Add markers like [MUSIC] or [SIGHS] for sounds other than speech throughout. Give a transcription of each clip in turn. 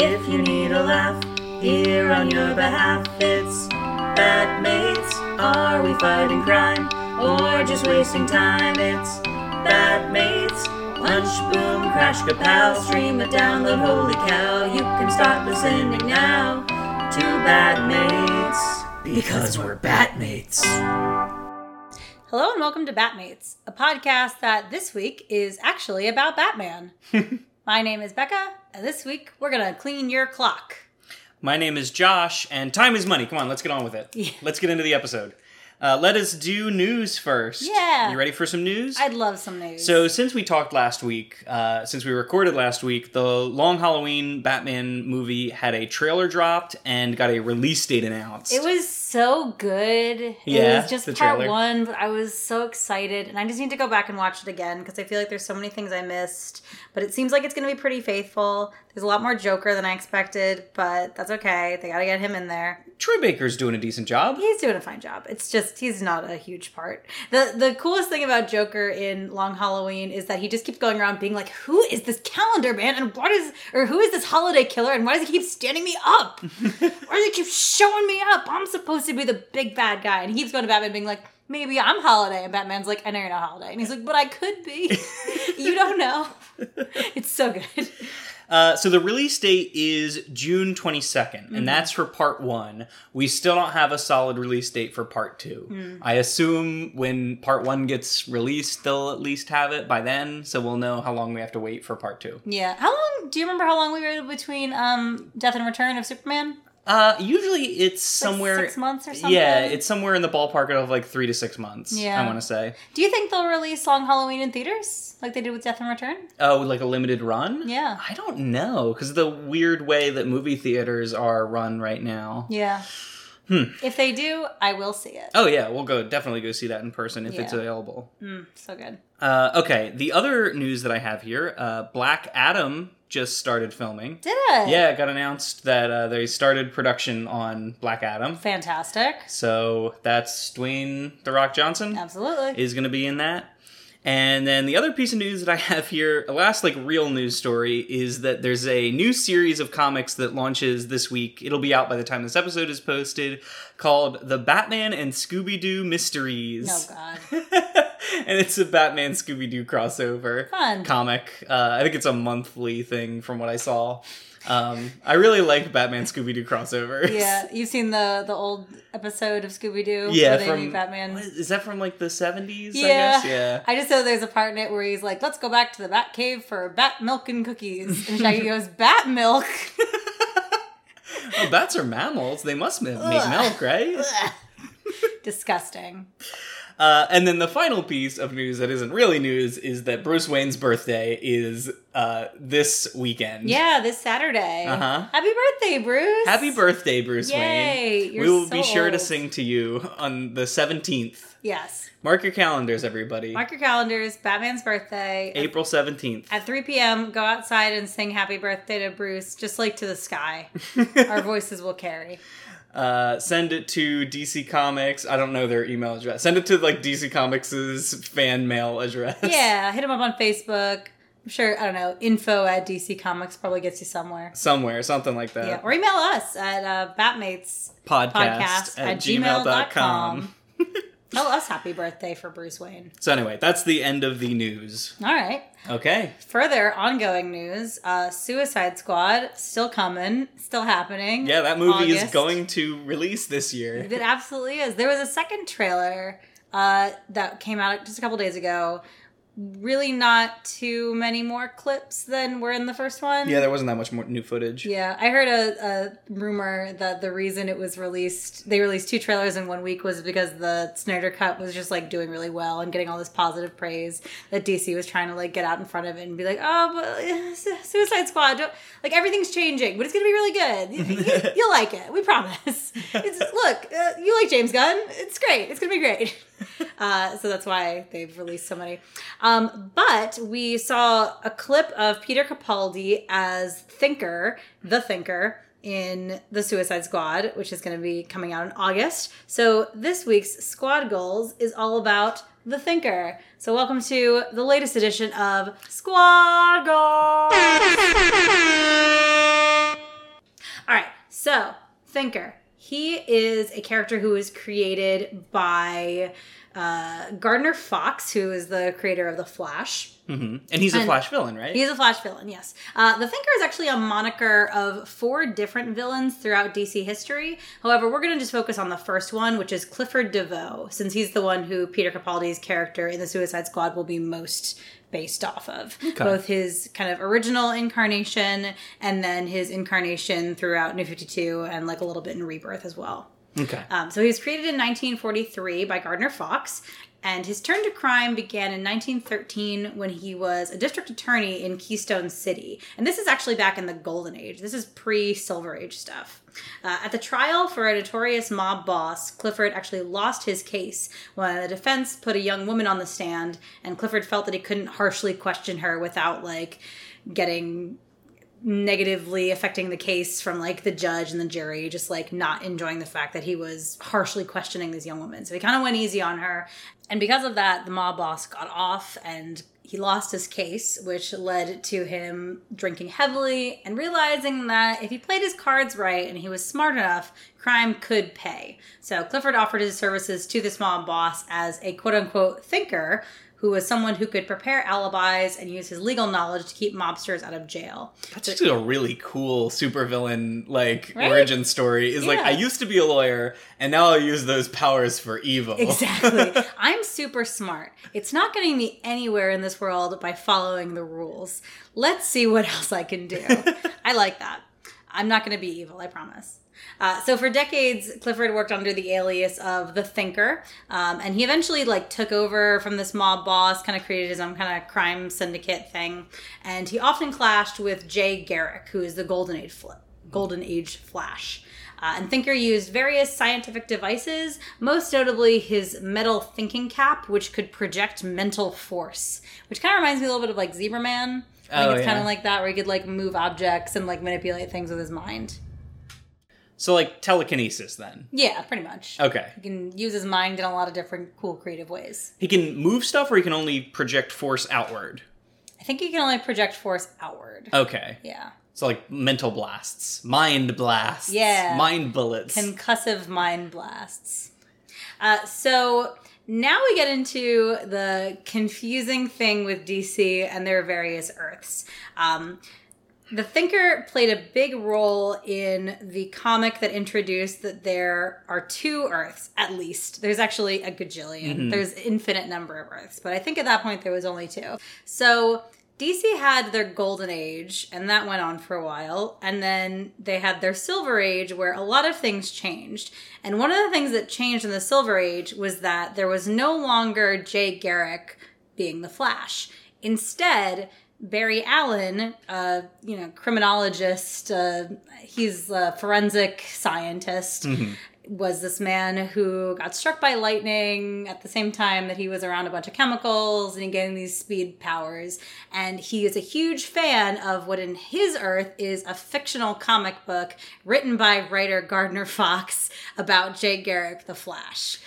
If you need a laugh, here on your behalf, it's Bat Mates. Are we fighting crime or just wasting time? It's Bat Mates. Punch, boom, crash, kapow, stream it, download, holy cow. You can start listening now to Bat Mates. Because we're Batmates. Hello and welcome to Batmates, a podcast that this week is actually about Batman. [LAUGHS] My name is Becca, and this week we're gonna clean your clock. My name is Josh, and time is money. Come on, let's get on with it. Yeah. Let's get into the episode. Uh, let us do news first. Yeah. You ready for some news? I'd love some news. so, since we talked last week, uh, since we recorded last week, the Long Halloween Batman movie had a trailer dropped and got a release date announced. it was so good. Yeah, it was just part trailer. one, but I was so excited, and I just need to go back and watch it again because I feel like there's so many things I missed. But it seems like it's gonna be pretty faithful. There's a lot more Joker than I expected, but that's okay. They gotta get him in there. Troy Baker's doing a decent job. He's doing a fine job. It's just he's not a huge part. The the coolest thing about Joker in Long Halloween is that he just keeps going around being like, "Who is this calendar man? And what is or who is this holiday killer? And why does he keep standing me up? [LAUGHS] why does he keep showing me up? I'm supposed to be the big bad guy." And he keeps going to Batman being like, "Maybe I'm Holiday." And Batman's like, "I know you're not Holiday." And he's like, "But I could be. [LAUGHS] you don't know." It's so good. Uh, so the release date is June 22nd, Mm-hmm. and that's for part one. We still don't have a solid release date for part two. Mm. I assume when part one gets released, they'll at least have it by then, so we'll know how long we have to wait for part two. Yeah. How long? Do you remember how long we waited between um, Death and Return of Superman? Uh, usually it's somewhere Like six months or something. Yeah, it's somewhere in the ballpark of like three to six months. Yeah. I want to say. Do you think they'll release Long Halloween in theaters like they did with Death and Return? Oh, like a limited run? Yeah. I don't know because the weird way that movie theaters are run right now. Yeah. Hmm. If they do, I will see it. Oh yeah, we'll go definitely go see that in person if it's available. Mm, so good. Uh, okay, the other news that I have here, uh, Black Adam just started filming. Did it? Yeah, it got announced that uh, they started production on Black Adam. Fantastic. So that's Dwayne the Rock Johnson Absolutely. is going to be in that. And then the other piece of news that I [LAUGHS] have here, the last like real news story, is that there's a new series of comics that launches this week. It'll be out by the time this episode is posted, called The Batman and Scooby Doo Mysteries. oh God. [LAUGHS] and it's a Batman Scooby Doo crossover Fun. comic. Uh, I think it's a monthly thing from what I saw. Um, I really like Batman Scooby Doo crossovers. [LAUGHS] Yeah, you've seen the the old episode of Scooby Doo yeah. where they From Batman. is, is that from like the seventies? Yeah. I guess. Yeah. I just know there's a part in it where he's like, "Let's go back to the Bat Cave for bat milk and cookies," and Shaggy [LAUGHS] goes, "Bat milk." [LAUGHS] oh, bats are mammals. They must make Ugh. milk, right? Disgusting. Uh, and then the final piece of news that isn't really news is that Bruce Wayne's birthday is uh, this weekend. Yeah, this Saturday. Uh-huh. Happy birthday, Bruce. Happy birthday, Bruce Yay, Wayne. we will so be sure to sing to you on the 17th. Yes. Mark your calendars, everybody. Mark your calendars. Batman's birthday. April 17th. At 3 p.m., go outside and sing happy birthday to Bruce, just like to the sky. [LAUGHS] Our voices will carry. Uh, send it to DC Comics. I don't know their email address. Send it to like DC Comics' fan mail address. Yeah, hit them up on Facebook. I'm sure, I don't know, info at DC Comics probably gets you somewhere. Somewhere, something like that. Yeah, or email us at uh, Batmates Podcast, podcast at, at gmail.com. gmail.com. [LAUGHS] Tell us happy birthday for Bruce Wayne. So, anyway, that's the end of the news. All right. Okay. Further ongoing news uh, Suicide Squad, still coming, still happening. Yeah, that movie is going to release this year. It absolutely is. There was a second trailer uh, that came out just a couple days ago. Really, not too many more clips than were in the first one. Yeah, there wasn't that much more new footage. Yeah, I heard a, a rumor that the reason it was released, they released two trailers in one week, was because the Snyder Cut was just like doing really well and getting all this positive praise that DC was trying to like get out in front of it and be like, oh, but uh, Suicide Squad, don't, like everything's changing, but it's gonna be really good. You, [LAUGHS] you'll like it, we promise. It's, look, uh, you like James Gunn, it's great, it's gonna be great. [LAUGHS] [LAUGHS] Uh, so that's why they've released so many. Um, but we saw a clip of Peter Capaldi as Thinker, the Thinker, in the Suicide Squad, which is going to be coming out in August. So this week's Squad Goals is all about the Thinker. So welcome to the latest edition of Squad Goals. [LAUGHS] All right, so Thinker. He is a character who was created by uh, Gardner Fox, who is the creator of The Flash. hmm And he's a And- Flash villain, right? He's a Flash villain, yes. Uh, the Thinker is actually a moniker of four different villains throughout DC history. However, we're going to just focus on the first one, which is Clifford DeVoe, since he's the one who Peter Capaldi's character in the Suicide Squad will be most based off of. Both his kind of original incarnation and then his incarnation throughout New 52 and like a little bit in Rebirth as well. Okay. Um, so he was created in 1943 by Gardner Fox, and his turn to crime began in 1913 when he was a district attorney in Keystone City. And this is actually back in the Golden Age. This is pre Silver Age stuff. Uh, at the trial for a notorious mob boss, Clifford actually lost his case when the defense put a young woman on the stand, and Clifford felt that he couldn't harshly question her without, like, getting negatively affecting the case from like the judge and the jury just like not enjoying the fact that he was harshly questioning this young woman. So he kind of went easy on her. And because of that the mob boss got off and he lost his case which led to him drinking heavily and realizing that if he played his cards right and he was smart enough crime could pay. So clifford offered his services to this mob boss as a quote-unquote thinker who was someone who could prepare alibis and use his legal knowledge to keep mobsters out of jail. That's actually a really cool supervillain like Right? origin story. Is like I used to be a lawyer and now I'll use those powers for evil. Exactly. [LAUGHS] I'm super smart. It's not getting me anywhere in this world by following the rules. Let's see what else I can do. [LAUGHS] I like that. I'm not going to be evil, I promise. Uh, so for decades, Clifford worked under the alias of the Thinker, um, and he eventually like took over from this mob boss, kind of created his own kind of crime syndicate thing, and he often clashed with Jay Garrick, who is the Golden Age Fl- Golden Age Flash. Uh, and Thinker used various scientific devices, most notably his metal thinking cap, which could project mental force, which kind of reminds me a little bit of like Zebra Man. I think Oh, it's kind of like that, where he could like move objects and like manipulate things with his mind. So like telekinesis then. Yeah, pretty much. Okay. He can use his mind in a lot of different cool, creative ways. He can move stuff or he can only project force outward. I think he can only project force outward. Okay. Yeah. So like mental blasts, mind blasts, Yeah. mind bullets. concussive mind blasts. Uh, so now we get into the confusing thing with DC and their various Earths. Um, the Thinker played a big role in the comic that introduced that there are two Earths, at least. There's actually a gajillion. There's infinite number of Earths, but I think at that point there was only two. So DC had their golden age, and that went on for a while. And then they had their silver age, where a lot of things changed. And one of the things that changed in the silver age was that there was no longer Jay Garrick being the Flash. Instead, Barry Allen, uh, you know, criminologist, uh, he's a forensic scientist, was this man who got struck by lightning at the same time that he was around a bunch of chemicals and getting these speed powers. And he is a huge fan of what in his Earth is a fictional comic book written by writer Gardner Fox about Jay Garrick the Flash.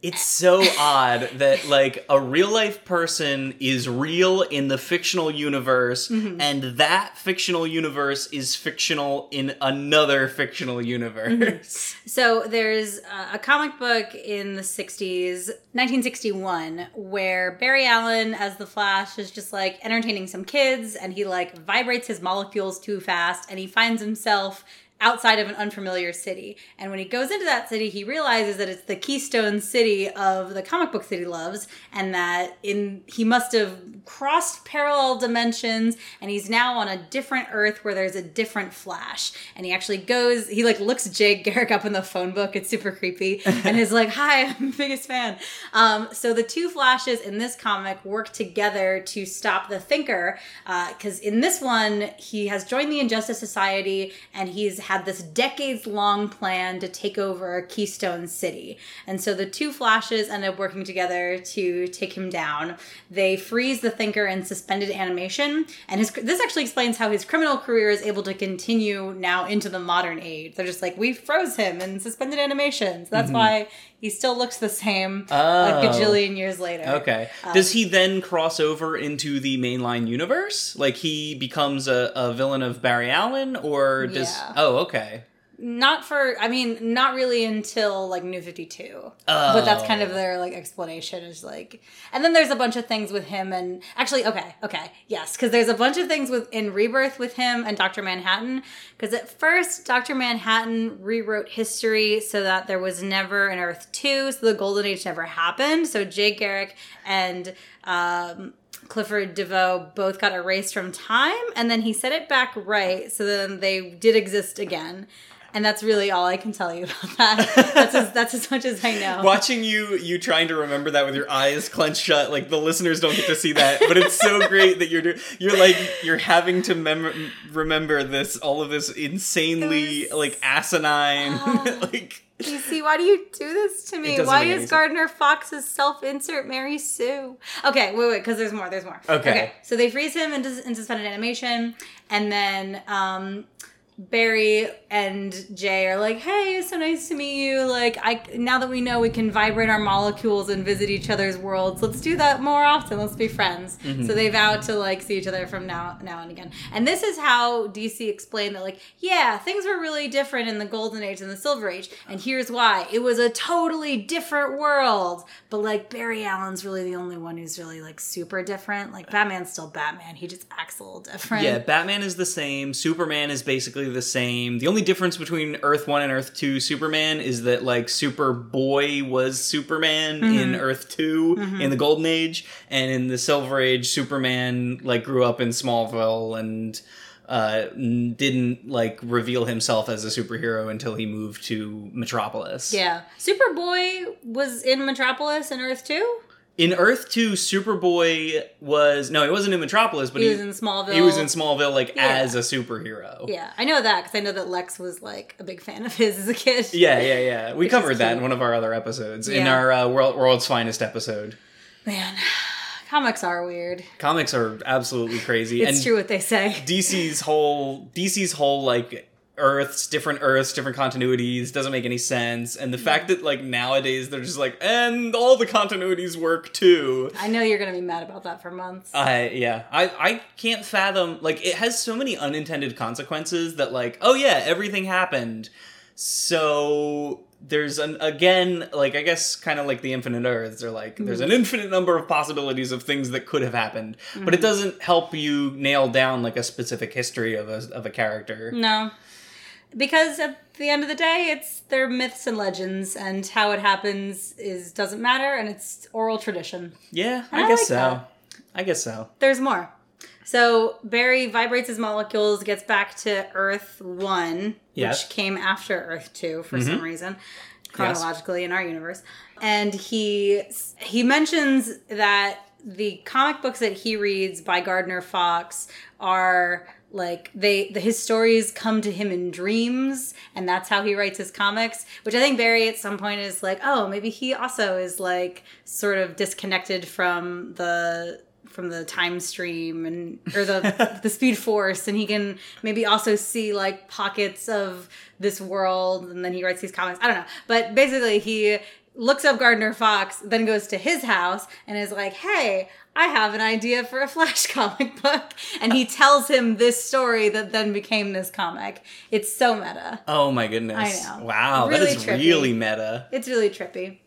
It's so odd that like a real life person is real in the fictional universe Mm-hmm. and that fictional universe is fictional in another fictional universe. So there's a comic book in the 60s, 1961, where Barry Allen as the Flash is just like entertaining some kids and he like vibrates his molecules too fast and he finds himself outside of an unfamiliar city. And when he goes into that city, he realizes that it's the keystone city of the comic book that he loves and that in he must have crossed parallel dimensions and he's now on a different earth where there's a different Flash. And he actually goes, he like looks Jay Garrick up in the phone book. It's super creepy [LAUGHS] and is like, "Hi, I'm the biggest fan." Um, so the two Flashes in this comic work together to stop the Thinker because in this one he has joined the Injustice Society and he's had this decades long plan to take over Keystone City. And so the two Flashes end up working together to take him down. They freeze the Thinker in suspended animation, and his this actually explains how his criminal career is able to continue now into the modern age. They're just like, we froze him in suspended animation. So that's mm-hmm. why he still looks the same. Oh. a gajillion years later. Okay. Um, does he then cross over into the mainline universe? Like he becomes a, a villain of Barry Allen or does Yeah. Oh, okay. Not for I mean, not really until like New 52. But that's kind of Oh. their like explanation is like and then there's a bunch of things with him and actually okay, okay. Yes, cuz there's a bunch of things with in Rebirth with him and Dr. Manhattan cuz at first Dr. Manhattan rewrote history so that there was never an Earth 2, so the golden age never happened. So Jay Garrick and um Clifford DeVoe both got erased from time, and then he set it back right, so then they did exist again. And that's really all I can tell you about [LAUGHS] that. That's as, that's as much as I know. Watching you, you trying to remember that with your eyes clenched shut, like the listeners don't get to see that, but it's so great that you're do- you're like you're having to mem- remember this all of this insanely was- like asinine Ah. [LAUGHS] like You see, why do you do this to me? Why make any is sense. Gardner Fox's self-insert Mary Sue? Okay, wait, wait, because there's more. There's more. Okay. So they freeze him into, into suspended animation, and then um, Barry and Jay are like, "Hey, it's so nice to meet you. Like, I now that we know we can vibrate our molecules and visit each other's worlds, let's do that more often. Let's be friends." Mm-hmm. So they vow to like see each other from now now and again. And this is how DC explained that, like, yeah, things were really different in the Golden Age and the Silver Age, and here's why: it was a totally different world. But like Barry Allen's really the only one who's really like super different. Like Batman's still Batman. He just acts a little different. yeah, Batman is the same, Superman is basically the same. The only difference between Earth 1 and Earth 2 Superman is that like Superboy was Superman in Earth 2 in the Golden Age and in the Silver Age Superman like grew up in Smallville and uh, didn't like reveal himself as a superhero until he moved to Metropolis. Yeah. Superboy was in Metropolis in Earth too? In Earth 2, Superboy was no, he wasn't in Metropolis, but He he, was in Smallville. he was in Smallville like Yeah. as a superhero. Yeah, I know that because I know that Lex was like a big fan of his as a kid. [LAUGHS] Yeah, yeah, yeah. We covered that in one of our other episodes, in our uh, World, World's Finest episode. Man, [SIGHS] comics are weird. Comics are absolutely crazy, It's and true what they say. DC's whole DC's whole like Earths, different Earths, different continuities doesn't make any sense, and the fact that like nowadays they're just like, and all the continuities work too. I know you're gonna be mad about that for months. I yeah, I I can't fathom like it has so many unintended consequences that like oh yeah everything happened, so there's an again like I guess kind of like the infinite Earths are like there's an mm-hmm. infinite number of possibilities of things that could have happened, but it mm-hmm. doesn't help you nail down like a specific history of a of a character. no, because at the end of the day, it's they're myths and legends, and how it happens is doesn't matter, and it's oral tradition. Yeah, I I, guess like so. that. I guess so. There's more. So Barry vibrates his molecules, gets back to Earth One, Yes. which came after Earth Two for some mm-hmm. reason, chronologically in our universe. And he he mentions that the comic books that he reads by Gardner Fox are like they the his stories come to him in dreams and that's how he writes his comics which i think barry at some point is like oh maybe he also is like sort of disconnected from the from the time stream and or the [LAUGHS] the speed force and he can maybe also see like pockets of this world and then he writes these comics. I don't know. But basically he looks up gardner fox then goes to his house and is like hey i have an idea for a flash [LAUGHS] comic book and he tells him this story that then became this comic it's so meta Oh my goodness! I know. Wow, Really that is trippy. really meta. it's really trippy.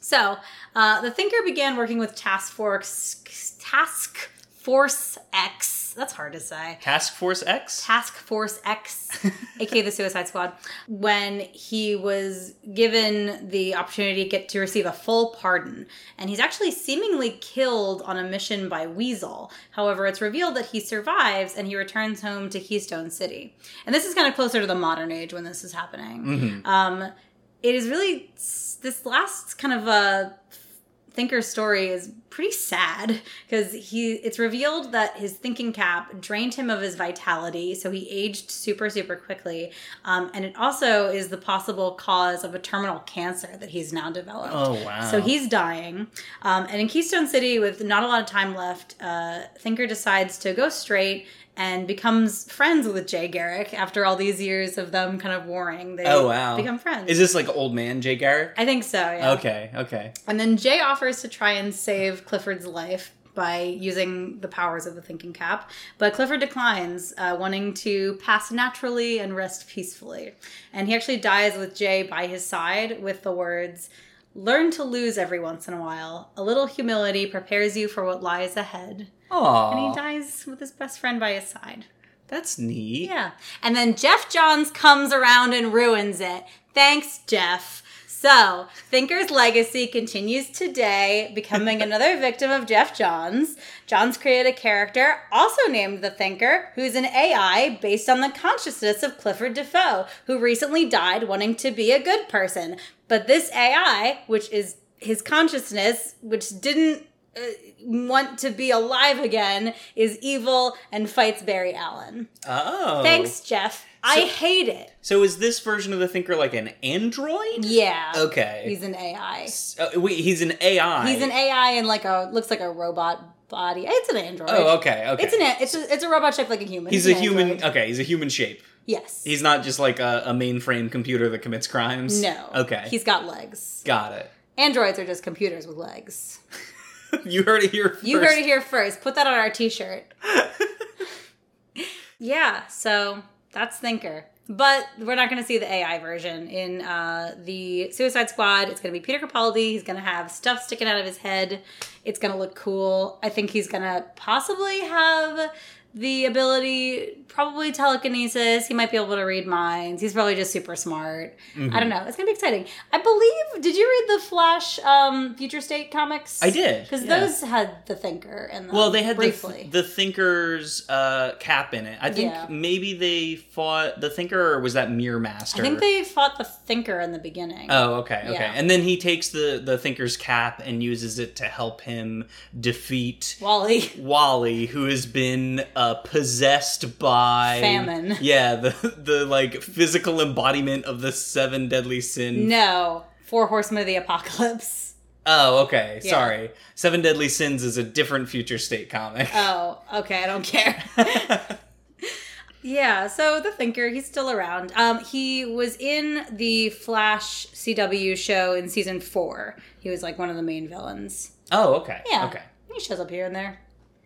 So, uh, the Thinker began working with Task Force Task Force X. That's hard to say. Task Force X. Task Force X, [LAUGHS] aka the Suicide Squad, when he was given the opportunity to get to receive a full pardon. And he's actually seemingly killed on a mission by Weasel. However, it's revealed that he survives and he returns home to Keystone City. And this is kind of closer to the modern age when this is happening. Um, it is really this last kind of uh, thinker story is pretty sad because he it's revealed that his thinking cap drained him of his vitality so he aged super super quickly um, and it also is the possible cause of a terminal cancer that he's now developed Oh wow! so he's dying. Um, and in Keystone City, with not a lot of time left, uh, Thinker decides to go straight and becomes friends with Jay Garrick after all these years of them kind of warring. They Oh wow! become friends. Is this like old man Jay Garrick? I think so, yeah. Okay, okay. And then Jay offers to try and save Clifford's life by using the powers of the thinking cap. But Clifford declines, uh, wanting to pass naturally and rest peacefully. And he actually dies with Jay by his side with the words, Learn to lose every once in a while. A little humility prepares you for what lies ahead. Aww. And he dies with his best friend by his side. That's neat. Yeah. And then Geoff Johns comes around and ruins it. Thanks, Geoff. So, Thinker's legacy continues today, becoming [LAUGHS] another victim of Geoff Johns. Johns created a character, also named the Thinker, who's an AI based on the consciousness of Clifford DeVoe, who recently died wanting to be a good person. But this AI, which is his consciousness, which didn't want to be alive again, is evil and fights Barry Allen. Oh. Thanks, Geoff. I hate it. So is this version of the Thinker like an android? Yeah. Okay. He's an AI. Uh, wait, he's an AI. He's an AI and like a looks like a robot body. It's an android. Oh, okay, okay. It's an it's a, it's a robot shaped like a human. He's It's a an human. android. Okay, he's a human shape. Yes. He's not just like a, a mainframe computer that commits crimes. no. Okay. He's got legs. got it. Androids are just computers with legs. [LAUGHS] [LAUGHS] you heard it here. First. You heard it here first. Put that on our t-shirt. [LAUGHS] yeah, so that's Thinker. But we're not going to see the AI version in uh, the Suicide Squad. It's going to be Peter Capaldi. He's going to have stuff sticking out of his head. It's going to look cool. I think he's going to possibly have the ability, probably telekinesis. He might be able to read minds. He's probably just super smart. Mm-hmm. I don't know. It's going to be exciting. I believe. Did you read the Flash um, Future State comics? I did, Because yeah. those had the Thinker in them. Well, they had briefly. the, the Thinker's uh, cap in it. I think Yeah. maybe they fought the Thinker, or was that Mirror Master? I think they fought the Thinker in the beginning. Oh, okay, okay. Yeah. And then he takes the the Thinker's cap and uses it to help him defeat Wally. Wally, who has been uh, possessed by Famine. [LAUGHS] Yeah, the the like physical embodiment of the seven deadly sins. No, Four Horsemen of the Apocalypse. Oh, okay. Yeah. Sorry. Seven Deadly Sins is a different future state comic. Oh, okay, I don't care. [LAUGHS] yeah, so the Thinker, he's still around. Um, he was in the Flash CW show in season four. He was like one of the main villains. oh, okay. Yeah. Okay. He shows up here and there.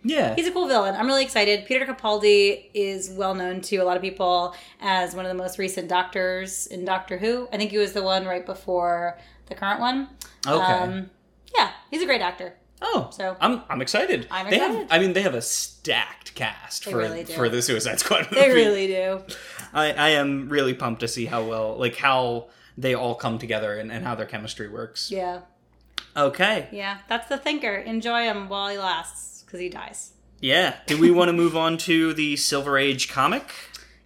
Yeah. He's a cool villain. I'm really excited. Peter Capaldi is well known to a lot of people as one of the most recent doctors in Doctor Who. I think he was the one right before the current one. Okay. Um, yeah, he's a great actor. oh, so- I'm I'm excited. I'm They have, excited. I mean, they have a stacked cast They for really for the Suicide Squad movie. They really do. I, I am really pumped to see how well, like how they all come together and, and how their chemistry works. Yeah, Okay. yeah. That's the thinker. Enjoy him while he lasts, because he dies. Yeah. Do we want to move on to the Silver Age comic?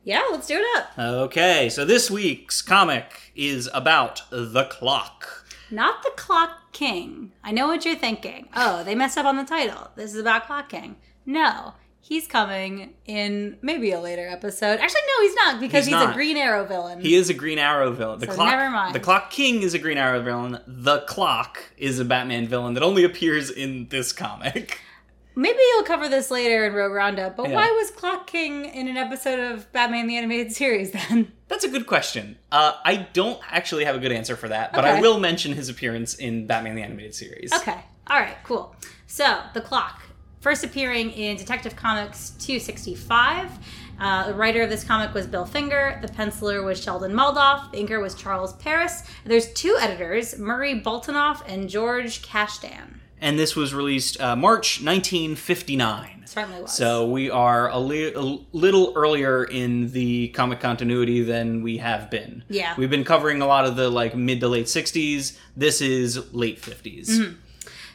Yeah, let's do it up. Okay, so this week's comic is about the clock. Not the Clock King. I know what you're thinking. Oh, they messed up on the title. This is about Clock King. No, he's coming in maybe a later episode. Actually, no, he's not because He's he's, not. a Green Arrow villain. He is a Green Arrow villain. The So clock, never mind. The Clock King is a Green Arrow villain. The Clock is a Batman villain that only appears in this comic. [LAUGHS] Maybe you'll cover this later in Rogue Roundup, but Yeah. why was Clock King in an episode of Batman the Animated Series then? [LAUGHS] That's a good question. Uh, I don't actually have a good answer for that, but I will mention his appearance in Batman the Animated Series. Okay. All right, cool. So, The Clock, first appearing in Detective Comics 265. Uh, the writer of this comic was Bill Finger. The penciler was Sheldon Moldoff. The inker was Charles Paris. There's two editors, Murray Boltinoff and George Kashdan. And this was released uh, March 1959. Certainly was. So we are a, li- a little earlier in the comic continuity than we have been. Yeah. We've been covering a lot of the like mid to late 60s. This is late 50s. Mm-hmm.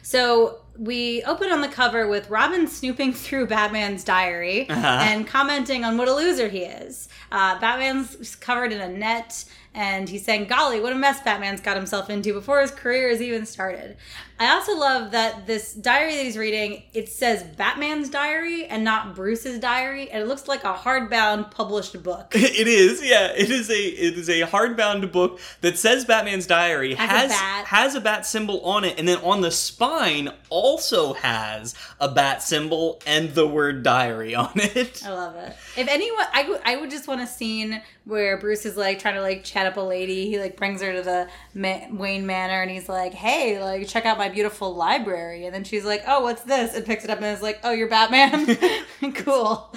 So we open on the cover with Robin snooping through Batman's diary Uh-huh. and commenting on what a loser he is. Uh, Batman's covered in a net, and he's saying, "Golly, what a mess Batman's got himself into before his career has even started." I also love that this diary that he's reading it says Batman's diary and not Bruce's diary, and it looks like a hardbound published book. [LAUGHS] It is, yeah. It is a it is a hardbound book that says Batman's diary Has a has bat. has a bat symbol on it, and then on the spine also has a bat symbol and the word diary on it. I love it. If anyone, I would, I would just want a scene where Bruce is like trying to like chat up a lady. He like brings her to the Ma- Wayne Manor, and he's like, "Hey, like check out my beautiful library." And then she's like, "Oh, what's this?" And picks it up and is like, "Oh, you're Batman. [LAUGHS] [LAUGHS] cool.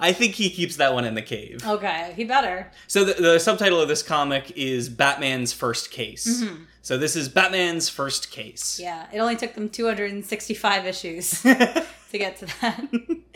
I think he keeps that one in the cave. Okay, he better." So the, the subtitle of this comic is Batman's First Case. Mm-hmm. So this is Batman's First Case. Yeah, it only took them 265 issues [LAUGHS] to get to that.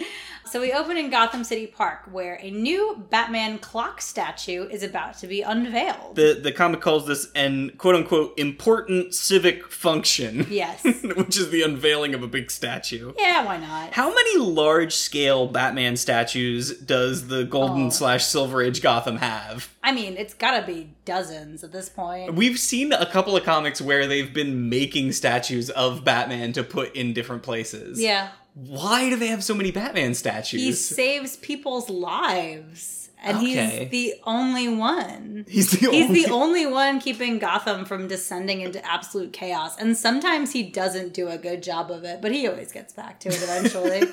[LAUGHS] so we open in Gotham City Park, where a new Batman clock statue is about to be unveiled. The the comic calls this an quote unquote important civic function. yes. [LAUGHS] which is the unveiling of a big statue. Yeah, why not? How many large scale Batman statues does the Golden Oh. slash Silver Age Gotham have? I mean, it's gotta be dozens at this point. We've seen a couple of comics where they've been making statues of Batman to put in different places. Yeah. Why do they have so many Batman statues? He saves people's lives. And Okay. he's the only one. He's the He's only the [LAUGHS] only one keeping Gotham from descending into absolute chaos. And sometimes he doesn't do a good job of it, but he always gets back to it eventually. [LAUGHS]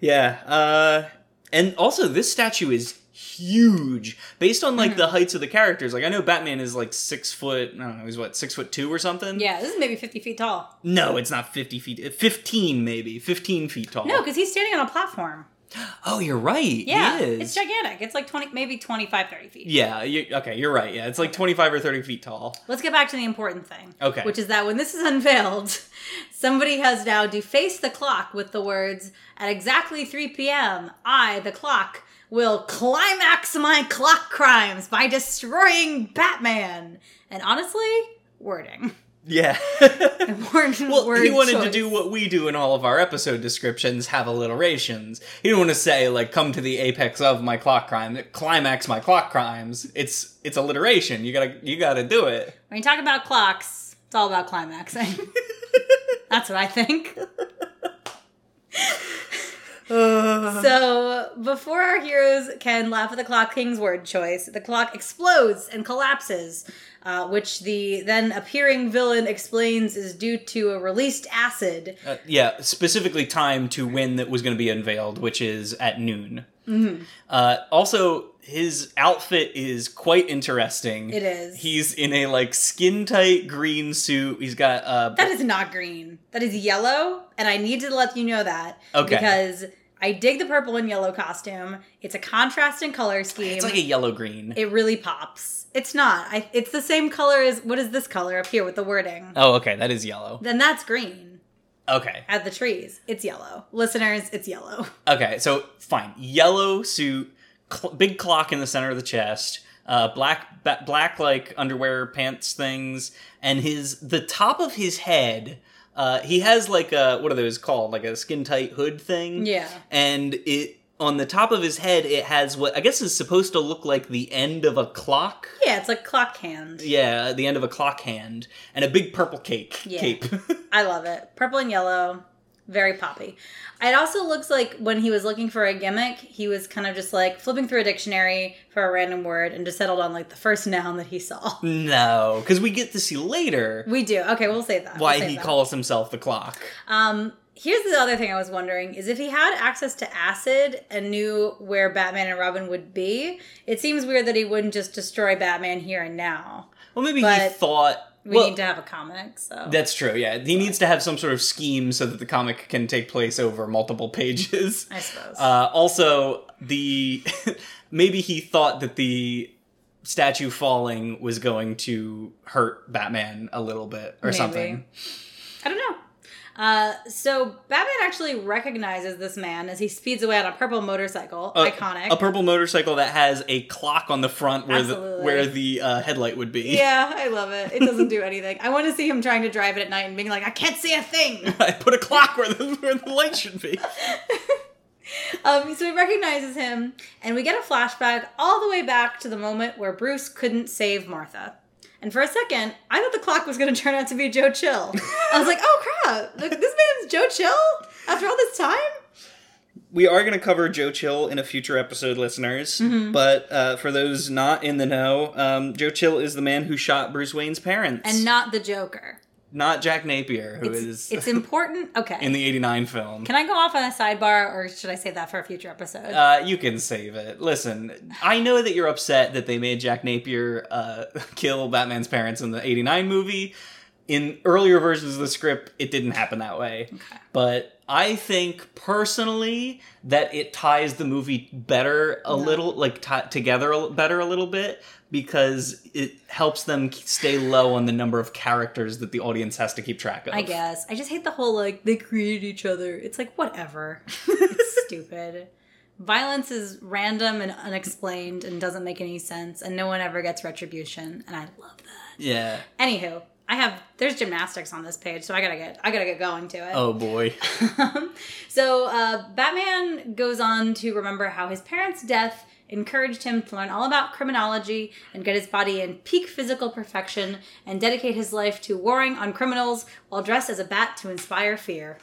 Yeah. Uh and also this statue is huge. Based on Mm-hmm. like the heights of the characters. Like I know Batman is like six foot I don't know, he's what, six foot two or something? yeah, this is maybe 50 feet tall. No, it's not fifty feet fifteen maybe. Fifteen feet tall. No, because he's standing on a platform. [GASPS] Oh, you're right. Yeah, he is. it's gigantic. It's like 20, maybe 25, 30 feet. Yeah, you, okay, you're right. Yeah, it's like 25 or 30 feet tall. Let's get back to the important thing. Okay. Which is that when this is unveiled, [LAUGHS] somebody has now defaced the clock with the words, at exactly 3 p.m., I, the clock, will climax my clock crimes by destroying Batman. And honestly, wording. Yeah. [LAUGHS] Word, [LAUGHS] well, he wanted to do what we do in all of our episode descriptions, have alliterations. He didn't want to say like come to the apex of my clock crime, climax my clock crimes. It's it's alliteration. You got to you got to do it. When you talk about clocks, it's all about climaxing. [LAUGHS] That's what I think. [LAUGHS] So, before our heroes can laugh at the Clock King's word choice, the clock explodes and collapses, uh, which the then appearing villain explains is due to a released acid. Uh, yeah, specifically time to when that was going to be unveiled, which is at noon. Mm-hmm. Uh, also, his outfit is quite interesting. It is. He's in a like skin tight green suit. He's got uh, That is not green. That is yellow, and I need to let you know that. Okay. Because I dig the purple and yellow costume. It's a contrasting color scheme. it's like a yellow green. it really pops. It's not. I, it's the same color as what is this color up here with the wording? oh, okay, that is yellow. Then that's green. Okay, At the trees, it's yellow. Listeners, it's yellow. [LAUGHS] okay, so fine. Yellow suit, cl- big clock in the center of the chest. Uh, black, ba- black like underwear pants things, and his the top of his head. Uh, he has like a what are those called? Like a skin tight hood thing. Yeah. and it on the top of his head it has what I guess is supposed to look like the end of a clock. Yeah, it's like clock hand. Yeah, the end of a clock hand and a big purple cake Yeah. cape. [LAUGHS] I love it. Purple and yellow, very poppy. It also looks like when he was looking for a gimmick, he was kind of just like flipping through a dictionary for a random word and just settled on like the first noun that he saw. [LAUGHS] no, because we get to see later We do. Okay, we'll say that. We'll why he that. calls himself the clock. Um, here's the other thing I was wondering is if he had access to acid and knew where Batman and Robin would be, it seems weird that he wouldn't just destroy Batman here and now. Well, maybe he thought. We well, need to have a comic, so That's true. Yeah, he needs to have some sort of scheme so that the comic can take place over multiple pages. I suppose. Uh, also, the [LAUGHS] maybe he thought that the statue falling was going to hurt Batman a little bit or Maybe. something. I don't know. Uh, so Batman actually recognizes this man as he speeds away on a purple motorcycle. Iconic. A purple motorcycle that has a clock on the front where the where the uh, headlight would be. yeah, I [LAUGHS] love it. It doesn't do anything. I want to see him trying to drive it at night and being like, I can't see a thing. [LAUGHS] I put a clock where the, where the light should be. [LAUGHS] Um, so he recognizes him, and we get a flashback all the way back to the moment where Bruce couldn't save Martha. And for a second, I thought the clock was going to turn out to be Joe Chill. I was like, oh crap, this man's Joe Chill after all this time? We are going to cover Joe Chill in a future episode, listeners. Mm-hmm. But uh, for those not in the know, um, Joe Chill is the man who shot Bruce Wayne's parents. And not the Joker. Not Jack Napier, who is It's, it's important. [LAUGHS] Okay. in the '89 film. Can I go off on a sidebar, or should I save that for a future episode? Uh, you can save it. Listen, I know that you're upset that they made Jack Napier uh, [LAUGHS] kill Batman's parents in the '89 movie. In earlier versions of the script, it didn't happen that way. Okay. But I think personally that it ties the movie better a little, like t- together a- better a little bit because it helps them stay low on the number of characters that the audience has to keep track of. I guess. I just hate the whole like they created each other. It's like whatever. [LAUGHS] it's stupid. Violence is random and unexplained and doesn't make any sense, and no one ever gets retribution, and I love that. Yeah. Anywho, I have there's gymnastics on this page, so I gotta get I gotta get going to it. Oh boy. [LAUGHS] so uh, Batman goes on to remember how his parents' death encouraged him to learn all about criminology and get his body in peak physical perfection and dedicate his life to warring on criminals while dressed as a bat to inspire fear.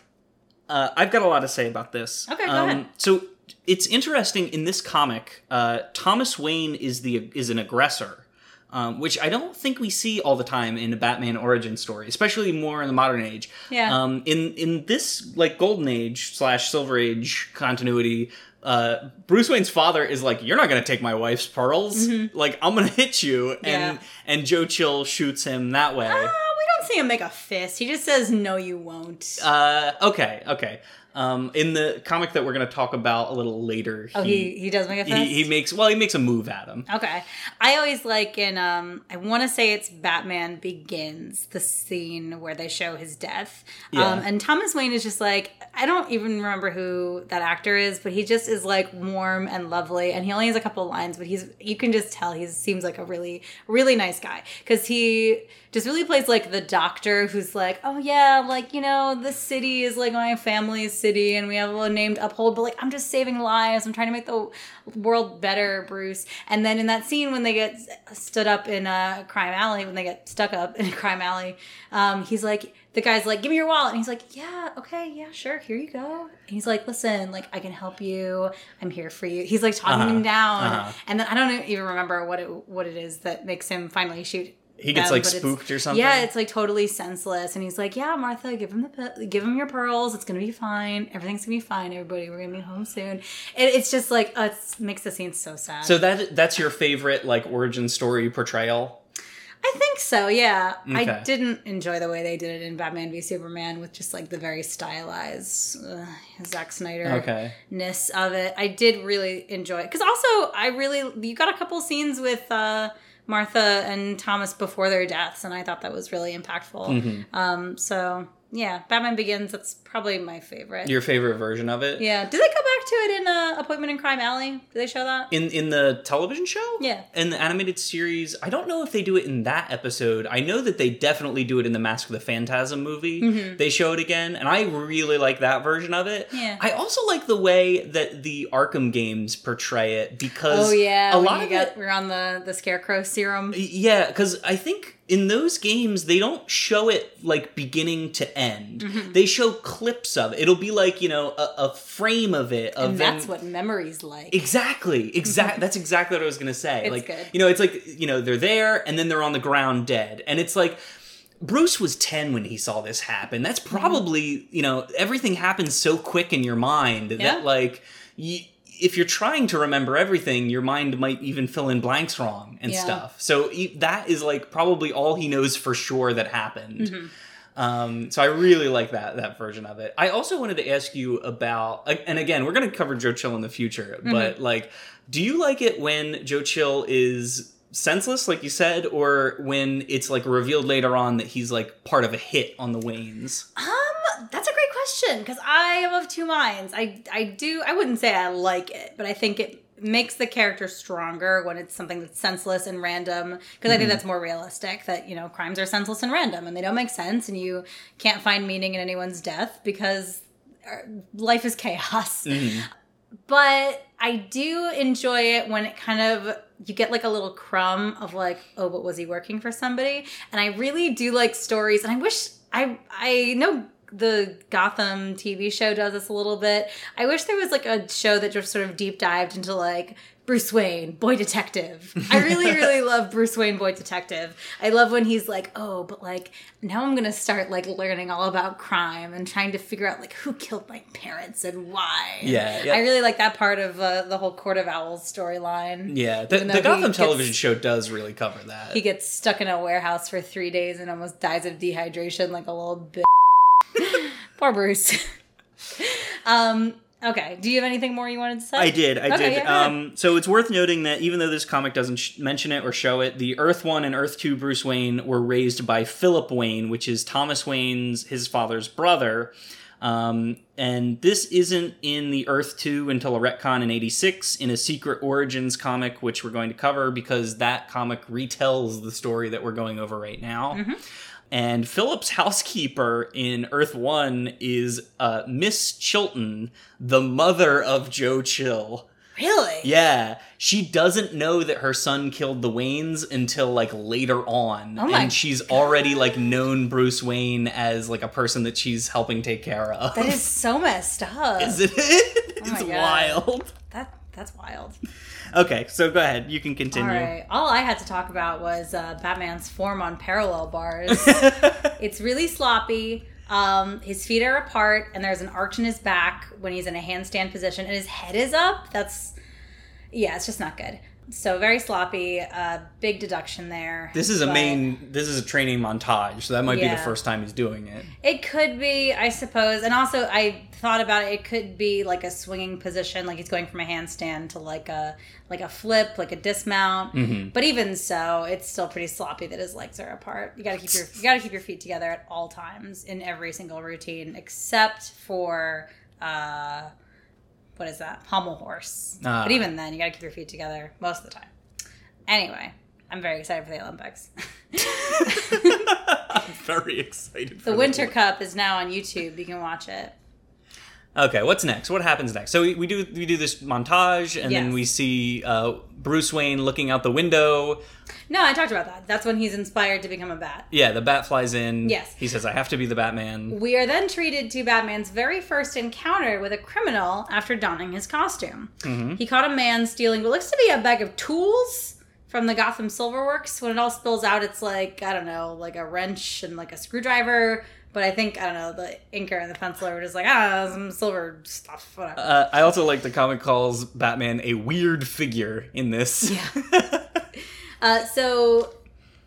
Uh, I've got a lot to say about this. Um, Okay, go ahead. So it's interesting in this comic. Uh, Thomas Wayne is the is an aggressor, um, which I don't think we see all the time in a Batman origin story, especially more in the modern age. Yeah. Um, in in this like golden age slash silver age continuity. Uh, Bruce Wayne's father is like, "You're not gonna take my wife's pearls. Like, I'm gonna hit you." And Mm-hmm. Yeah. and Joe Chill shoots him that way. Uh, we don't see him make a fist. He just says, "No, you won't." Uh, okay, okay. Um, in the comic that we're going to talk about a little later, oh, he he does make a fist. he, he makes well, he makes a move at him. Okay. I always like in um I want to say it's Batman Begins, the scene where they show his death. Yeah. Um and Thomas Wayne is just like I don't even remember who that actor is, but he just is like warm and lovely and he only has a couple lines, but he's you can just tell he seems like a really really nice guy cuz he just really plays like the doctor who's like, "Oh yeah, like, you know, this city is like my family's city and we have a name to uphold, but like I'm just saving lives. I'm trying to make the world better, Bruce." And then in that scene when they get stood up in a crime alley, when they get stuck up in a crime alley, um, he's like the guy's like, "Give me your wallet." And he's like, "Yeah, okay, yeah, sure. Here you go." And he's like, "Listen, like I can help you. I'm here for you." He's like talking Uh-huh, him down. uh-huh. And then I don't even remember what it what it is that makes him finally shoot He gets them, like spooked or something. Yeah, it's like totally senseless, and he's like, "Yeah, Martha, give him the give him your pearls. It's gonna be fine. Everything's gonna be fine. Everybody, we're gonna be home soon." It, it's just like uh, it makes the scene so sad. so that that's your favorite like origin story portrayal. I think so. Yeah, I didn't enjoy the way they did it in Batman v Superman with just like the very stylized uh, Zack Snyder Okay. ness of it. I did really enjoy it because also I really you got a couple scenes with uh, Martha and Thomas before their deaths, and I thought that was really impactful. Mm-hmm. Um, so yeah, Batman Begins. That's probably my favorite. Your favorite version of it? yeah, did they go back to it in uh, Appointment in Crime Alley? Did they show that? In in the television show? Yeah. In the animated series, I don't know if they do it in that episode. I know that they definitely do it in the Mask of the Phantasm movie. They show it again, and I really like that version of it. Mm-hmm. Yeah. I also like the way that the Arkham games portray it because Oh yeah, a lot of got it we're on the the Scarecrow serum. Yeah, because I think in those games they don't show it like beginning to end. Mm-hmm. They show clips of it. It'll be like you know a, a frame of it. Of And that's them- what memories like. Exactly. exactly [LAUGHS] that's exactly what I was gonna say. It's like good. you know, it's like you know they're there and then they're on the ground dead, and it's like. Bruce was 10 when he saw this happen. That's Mm-hmm. probably, you know, everything happens so quick in your mind Yeah. that, like, you, if you're trying to remember everything, your mind might even fill in blanks wrong and Yeah. stuff. So e- that is like probably all he knows for sure that happened. Mm-hmm. Um, so I really like that that version of it. I also wanted to ask you about, and again, we're going to cover Joe Chill in the future, Mm-hmm. but like, do you like it when Joe Chill is senseless, like you said, or when it's like revealed later on that he's like part of a hit on the Waynes? Um, that's a question because I am of two minds. I I do I wouldn't say I like it, but I think it makes the character stronger when it's something that's senseless and random because I think that's more realistic that you know crimes are senseless and random and they don't make sense and you can't find meaning in anyone's death because uh, life is chaos. But I do enjoy it when it kind of you get like a little crumb of like, oh, but was he working for somebody? And I really do like stories, and I wish I I know the Gotham TV show does this a little bit. I wish there was like a show that just sort of deep dived into like Bruce Wayne, boy detective. I really, [LAUGHS] really love Bruce Wayne, boy detective. I love when he's like, oh, but like now I'm gonna start like learning all about crime and trying to figure out like who killed my parents and why. Yeah, yeah. I really like that part of uh, the whole Court of Owls storyline. Yeah, the, the he Gotham gets- television show does really cover that. He gets stuck in a warehouse for three days and almost dies of dehydration like a little bit. Poor Bruce. [LAUGHS] um. Okay. Do you have anything more you wanted to say? I did. I Okay, did. yeah, um, so it's worth noting that even though this comic doesn't sh- mention it or show it, the Earth One and Earth Two Bruce Wayne were raised by Philip Wayne, which is Thomas Wayne's his father's brother. Um, and this isn't in the Earth 2 until a retcon in 86 in a Secret Origins comic, which we're going to cover because that comic retells the story that we're going over right now. Mm-hmm. And Philip's housekeeper in Earth 1 is uh, Miss Chilton, the mother of Joe Chill. Really? Yeah, she doesn't know that her son killed the Waynes until like later on, Oh and she's already like known Bruce Wayne as like a person that she's helping take care of. That is so messed up. [LAUGHS] Isn't it? [LAUGHS] Oh it's God. wild. That that's wild. Okay, so go ahead. You can continue. All right. All I had to talk about was uh, Batman's form on parallel bars. [LAUGHS] it's really sloppy. Um, his feet are apart, and there's an arch in his back when he's in a handstand position, and his head is up. That's yeah, it's just not good. So very sloppy. Uh, big deduction there. This is a but main. This is a training montage, so that might be the first time he's doing it. It could be, I suppose, and also I thought about it. It could be like a swinging position, like he's going from a handstand to like a like a flip, like a dismount. Mm-hmm. But even so, it's still pretty sloppy that his legs are apart. You gotta keep your you gotta keep your feet together at all times in every single routine, except for uh, what is that pommel horse. Ah. But even then, you gotta keep your feet together most of the time. Anyway, I'm very excited for the Olympics. [LAUGHS] I'm very excited. The Winter. Cup is now on YouTube. You can watch it. Okay, what's next? What happens next? So we, we do we do this montage, and then we see uh, Bruce Wayne looking out the window. No, I talked about that. That's when he's inspired to become a bat. Yeah, the bat flies in. Yes. He says, "I have to be the Batman." We are then treated to Batman's very first encounter with a criminal after donning his costume. He caught a man stealing what looks to be a bag of tools from the Gotham Silverworks. When it all spills out, it's like, I don't know, like a wrench and like a screwdriver. But I think, I don't know, the inker and the penciler were just like, ah, some silver stuff, whatever. Uh, I also like the comic calls Batman a weird figure in this. Yeah. [LAUGHS] Uh, so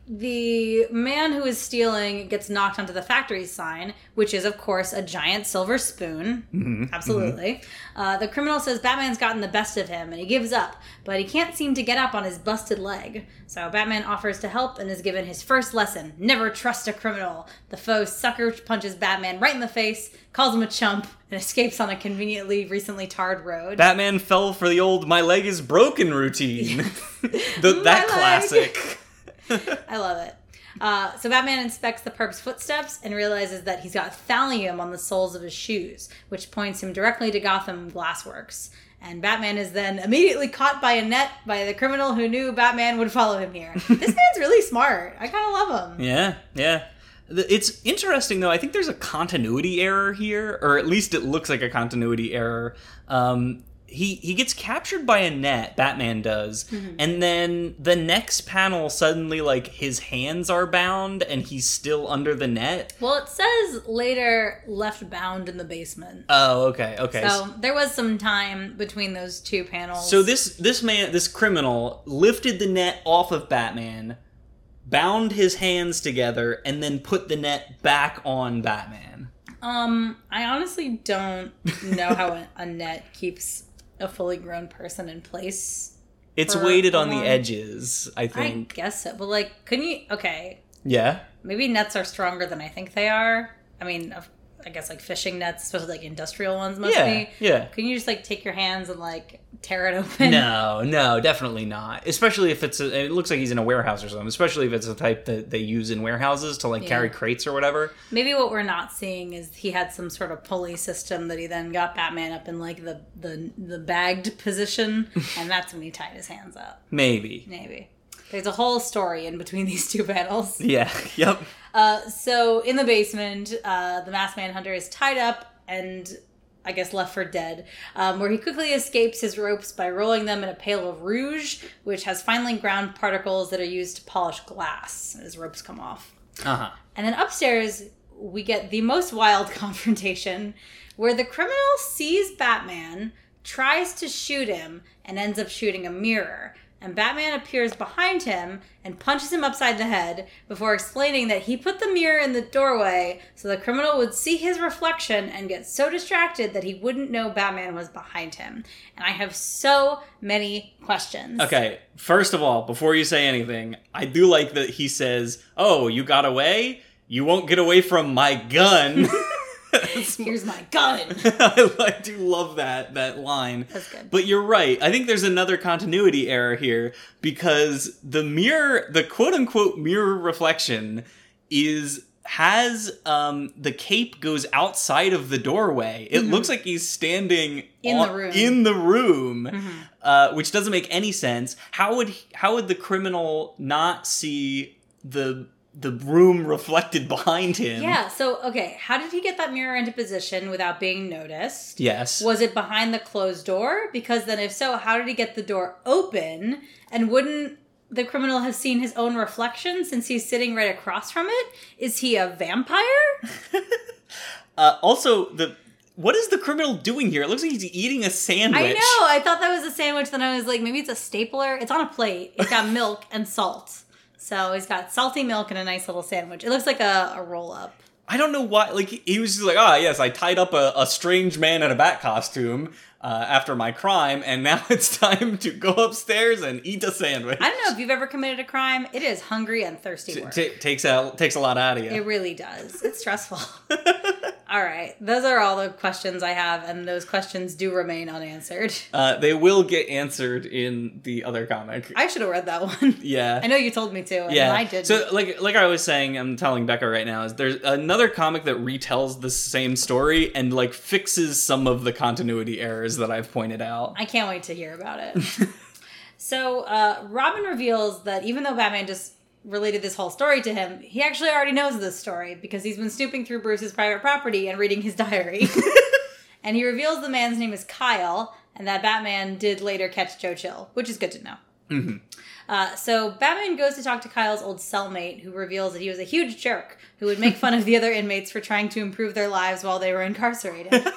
the man who is stealing gets knocked onto the factory sign, which is, of course, a giant silver spoon. Absolutely. Uh, the criminal says Batman's gotten the best of him and he gives up, but he can't seem to get up on his busted leg. So Batman offers to help and is given his first lesson never trust a criminal. The foe sucker punches Batman right in the face, calls him a chump, and [LAUGHS] escapes on a conveniently recently tarred road. Batman fell for the old "my leg is broken" routine. [LAUGHS] the, that leg. classic. [LAUGHS] [LAUGHS] I love it. Uh, so Batman inspects the perp's footsteps and realizes that he's got thallium on the soles of his shoes, which points him directly to Gotham Glassworks. And Batman is then immediately caught by a net by the criminal who knew Batman would follow him here. [LAUGHS] this man's really smart. I kind of love him. Yeah, yeah. It's interesting though. I think there's a continuity error here, or at least it looks like a continuity error. Um, he he gets captured by a net. Batman does, Mm-hmm. and then the next panel suddenly like his hands are bound and he's still under the net. Well, it says later left bound in the basement. Oh, okay, okay. So there was some time between those two panels. So this this man, this criminal, lifted the net off of Batman, bound his hands together, and then put the net back on Batman. Um, I honestly don't know how a, a net keeps a fully grown person in place. It's weighted on the edges, I think. I guess so, but like, couldn't you? Okay, yeah. maybe nets are stronger than I think they are. I mean, I guess like fishing nets, especially like industrial ones, must Yeah. be. Yeah. Can you just like take your hands and like tear it open? No, no, definitely not. Especially if it's a, it looks like he's in a warehouse or something. Especially if it's the type that they use in warehouses to like Yeah. carry crates or whatever. Maybe what we're not seeing is he had some sort of pulley system that he then got Batman up in like the the the bagged position, [LAUGHS] and that's when he tied his hands up. Maybe. Maybe. There's a whole story in between these two panels. Yeah. [LAUGHS] Yep. Uh, so in the basement, uh, the masked manhunter is tied up and I guess left for dead, um, where he quickly escapes his ropes by rolling them in a pail of rouge, which has finely ground particles that are used to polish glass as ropes come off. Uh huh. And then upstairs, we get the most wild [LAUGHS] confrontation where the criminal sees Batman, tries to shoot him, and ends up shooting a mirror. And Batman appears behind him and punches him upside the head before explaining that he put the mirror in the doorway so the criminal would see his reflection and get so distracted that he wouldn't know Batman was behind him. And I have so many questions. Okay, first of all, before you say anything, I do like that he says, "Oh, you got away? You won't get away from my gun." [LAUGHS] [LAUGHS] Here's my gun. [LAUGHS] I, I do love that that line. That's good. But you're right. I think there's another continuity error here because the mirror, the quote unquote mirror reflection, is has um the cape goes outside of the doorway. It looks like he's standing Mm-hmm. In the room. In the room, Mm-hmm. uh, which doesn't make any sense. How would he- how would the criminal not see the the room reflected behind him? Yeah, so okay, how did he get that mirror into position without being noticed? Yes. Was it behind the closed door? Because then, if so, how did he get the door open? And wouldn't the criminal have seen his own reflection since he's sitting right across from it? Is he a vampire? [LAUGHS] Uh, also, the what is the criminal doing here? It looks like he's eating a sandwich. I know. I thought that was a sandwich. Then I was like, maybe it's a stapler. It's on a plate. It's got [LAUGHS] milk and salt. So he's got salty milk and a nice little sandwich. It looks like a, a roll up. I don't know why. Like he was just like, ah, yes, I tied up a, a strange man in a bat costume uh, after my crime, and now [LAUGHS] it's time to go upstairs and eat a sandwich. I don't know if you've ever committed a crime. It is hungry and thirsty work. T- takes out takes a lot out of you. It really does. It's stressful. [LAUGHS] all right. Those are all the questions I have, and those questions do remain unanswered. [LAUGHS] uh, they will get answered in the other comic. I should have read that one. yeah. I know you told me to, and yeah, I did. So, like, like I was saying, I'm telling Becca right now is there's another comic that retells the same story and like fixes some of the continuity errors that I've pointed out. I can't wait to hear about it. [LAUGHS] so, uh, Robin reveals that even though Batman just related this whole story to him, he actually already knows this story because he's been snooping through Bruce's private property and reading his diary. [LAUGHS] and he reveals the man's name is Kyle, and that Batman did later catch Joe Chill, which is good to know. Uh, so Batman goes to talk to Kyle's old cellmate, who reveals that he was a huge jerk who would make fun of the other inmates for trying to improve their lives while they were incarcerated. [LAUGHS]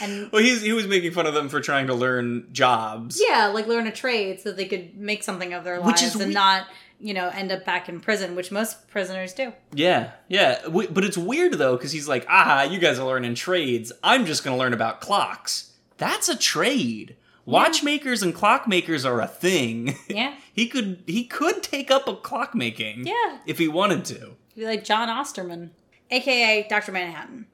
and Well, he's he was making fun of them for trying to learn jobs. yeah, like learn a trade so they could make something of their Which lives is and we- not, you know, end up back in prison, which most prisoners do. Yeah, yeah. W- But it's weird though because he's like, ah, you guys are learning trades. I'm just gonna learn about clocks. That's a trade. Watchmakers and clockmakers are a thing. [LAUGHS] Yeah. he could he could take up a clockmaking. Yeah. if he wanted to. Be like John Osterman, aka Dr. Manhattan.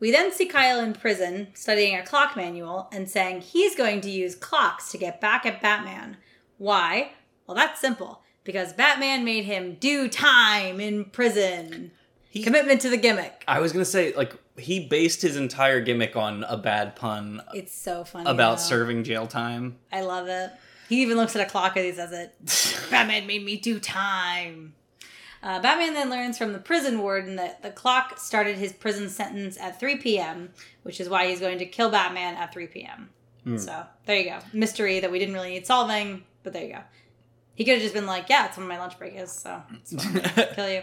We then see Kyle in prison studying a clock manual and saying he's going to use clocks to get back at Batman. Why? Well, that's simple. Because Batman made him do time in prison. He- Commitment to the gimmick. I was gonna say like he based his entire gimmick on a bad pun It's so funny. about though. serving jail time. I love it. He even looks at a clock as he says it. [LAUGHS] Batman made me do time. Uh, Batman then learns from the prison warden that the clock started his prison sentence at 3 p.m., which is why he's going to kill Batman at 3 p.m. So there you go. Mystery that we didn't really need solving, but there you go. He could have just been like, yeah, it's when my lunch break is, so it's [LAUGHS] kill you.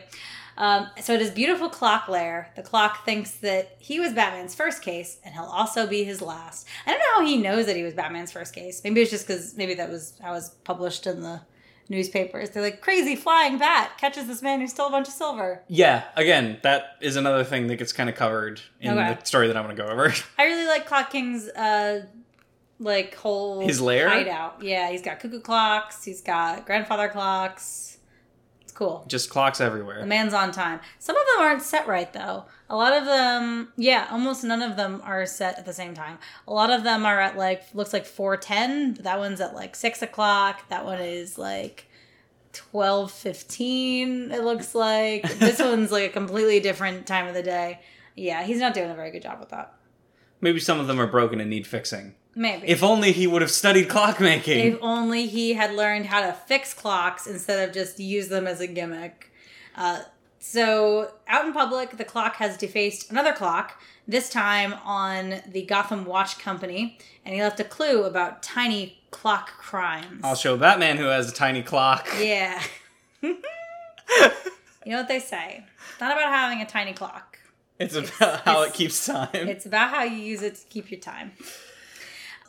Um, so at his beautiful clock lair, the clock thinks that he was Batman's first case, and he'll also be his last. I don't know how he knows that he was Batman's first case. Maybe it's just because maybe that was how it was published in the newspapers. They're like, crazy flying bat catches this man who stole a bunch of silver. Yeah, again, that is another thing that gets kind of covered in Okay. the story that I'm going to go over. [LAUGHS] I really like Clock King's uh like whole His lair? hideout. Yeah, he's got cuckoo clocks, he's got grandfather clocks. It's cool. Just clocks everywhere. The man's on time. Some of them aren't set right though. A lot of them, yeah, almost none of them are set at the same time. A lot of them are at like looks like four ten. That one's at like six o'clock. That one is like twelve fifteen. It looks like [LAUGHS] this one's like a completely different time of the day. Yeah, he's not doing a very good job with that. Maybe some of them are broken and need fixing. Maybe. If only he would have studied clockmaking. If only he had learned how to fix clocks instead of just use them as a gimmick. Uh, so, out in public, the clock has defaced another clock, this time on the Gotham Watch Company, and he left a clue about tiny clock crimes. I'll show Batman who has a tiny clock. Yeah. [LAUGHS] you know what they say? It's not about having a tiny clock. It's about how it keeps time. It's about how you use it to keep your time.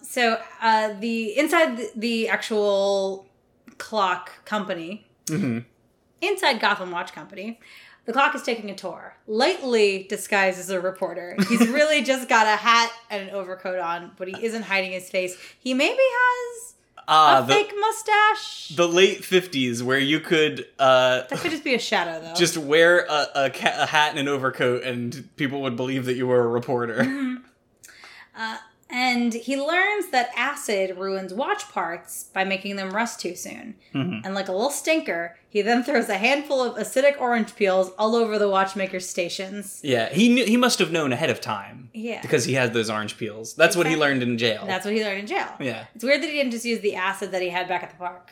So uh, the inside the, the actual clock company, Mhm. Inside Gotham Watch Company, the clock is taking a tour, lightly disguised as a reporter. He's [LAUGHS] really just got a hat and an overcoat on, but he isn't hiding his face. He maybe has Ah, a the, fake mustache. the late 50s where you could uh, that could just be a shadow, though. just wear a, a, ca- a hat and an overcoat and people would believe that you were a reporter. Mm-hmm. And he learns that acid ruins watch parts by making them rust too soon. Mhm. And like a little stinker, he then throws a handful of acidic orange peels all over the watchmaker's stations. Yeah, he knew, he must have known ahead of time. Yeah. Because he had those orange peels. That's what he learned in jail. That's what he learned in jail. yeah. It's weird that he didn't just use the acid that he had back at the park.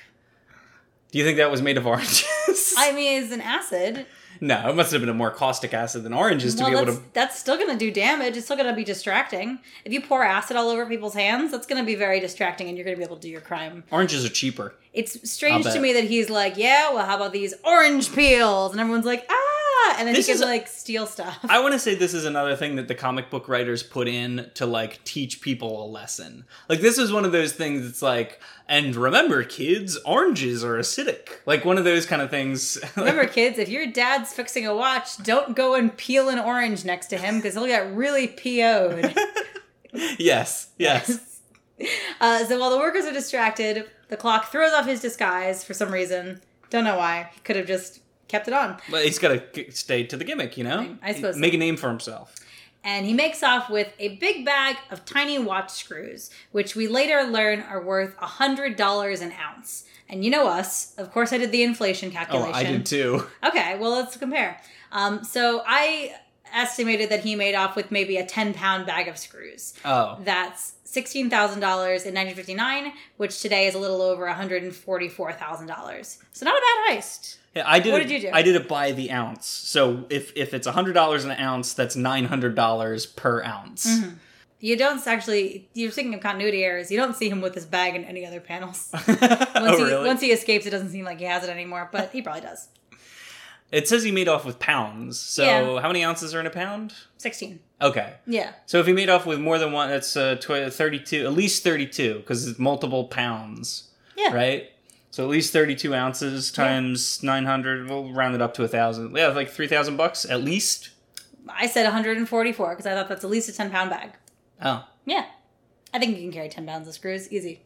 Do you think that was made of oranges? I mean, it's an acid. No, it must have been a more caustic acid than oranges to well, be able that's, to. that's still going to do damage. It's still going to be distracting. If you pour acid all over people's hands, that's going to be very distracting and you're going to be able to do your crime. Oranges are cheaper. It's strange to me that he's like, yeah, well, how about these orange peels? And everyone's like, ah, and then This he can is- like steal stuff. I want to say this is another thing that the comic book writers put in to like teach people a lesson. Like this is one of those things that's like, and remember, kids, oranges are acidic. Like one of those kind of things. [LAUGHS] Remember, kids, if your dad's fixing a watch, don't go and peel an orange next to him because he'll get really PO'd. [LAUGHS] yes, yes. uh, so while the workers are distracted, the clock throws off his disguise for some reason. Don't know why. He could have just kept it on. But he's got to stay to the gimmick, you know. I suppose so. make a name for himself. and he makes off with a big bag of tiny watch screws, which we later learn are worth a hundred dollars an ounce. And you know us, of course, I did the inflation calculation. Oh, calculation. I did too. Okay, well let's compare. Um, so I estimated that he made off with maybe a ten pound bag of screws. Oh, That's sixteen thousand dollars in nineteen fifty nine, which today is a little over one hundred and forty four thousand dollars. So not a bad heist. yeah. I did. What it, did you do? I did it by the ounce. So if if it's hundred dollars an ounce, that's nine hundred dollars per ounce. Mm-hmm. You don't actually. You're thinking of continuity errors. You don't see him with his bag in any other panels. [LAUGHS] Once, oh, he, really? once he escapes, it doesn't seem like he has it anymore, but he probably does. It says he made off with pounds. So Yeah. how many ounces are in a pound? 16. Okay. Yeah. So if he made off with more than one, that's uh, tw- 32, at least 32, because it's multiple pounds, Yeah. right? So at least 32 ounces times 900, we'll round it up to a 1,000. Yeah, like 3,000 bucks at least. I said 144 because I thought that's at least a 10 pound bag. Oh, Yeah. I think you can carry 10 pounds of screws. Easy.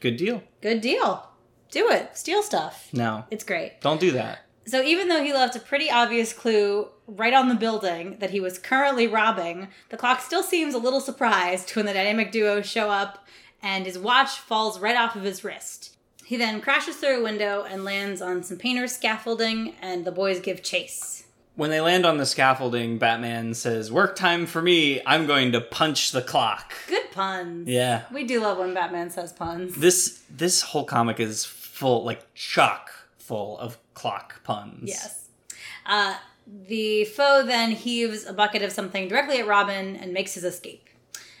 good deal. Good deal. Do it. Steal stuff. No, It's great. don't do that. So even though he left a pretty obvious clue right on the building that he was currently robbing, the clock still seems a little surprised when the dynamic duo show up and his watch falls right off of his wrist. He then crashes through a window and lands on some painter's scaffolding, and the boys give chase. When they land on the scaffolding, Batman says, Work time for me. I'm going to punch the clock. Good puns. Yeah. We do love when Batman says puns. This this whole comic is full, like chock full of clock puns. Yes. Uh, the foe then heaves a bucket of something directly at Robin and makes his escape.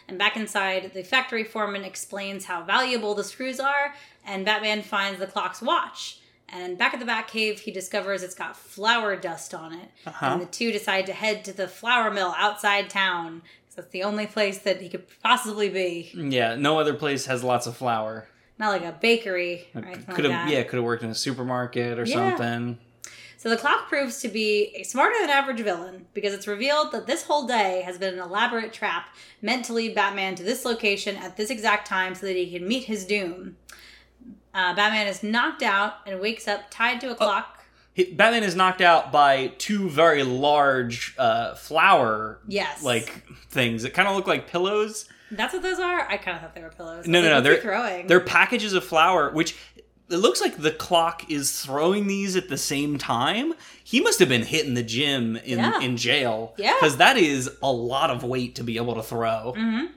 And back inside, the factory foreman explains how valuable the screws are, and Batman finds the clock's watch. And back at the Batcave, he discovers it's got flour dust on it. Uh-huh. And the two decide to head to the flour mill outside town. That's the only place that he could possibly be. Yeah, no other place has lots of flour. Not like a bakery Could like have that. yeah, could have worked in a supermarket or Yeah. something. So the clock proves to be a smarter than average villain because it's revealed that this whole day has been an elaborate trap meant to lead Batman to this location at this exact time so that he can meet his doom. Uh, Batman is knocked out and wakes up tied to a clock. He, Batman is knocked out by two very large uh, flower Yes. like things that kind of look like pillows. That's what those are? I kind of thought they were pillows. No, no, no. They're throwing. they're packages of flour, which it looks like the clock is throwing these at the same time. He must have been hitting the gym in Yeah. in jail. Yeah. because that is a lot of weight to be able to throw. Mhm.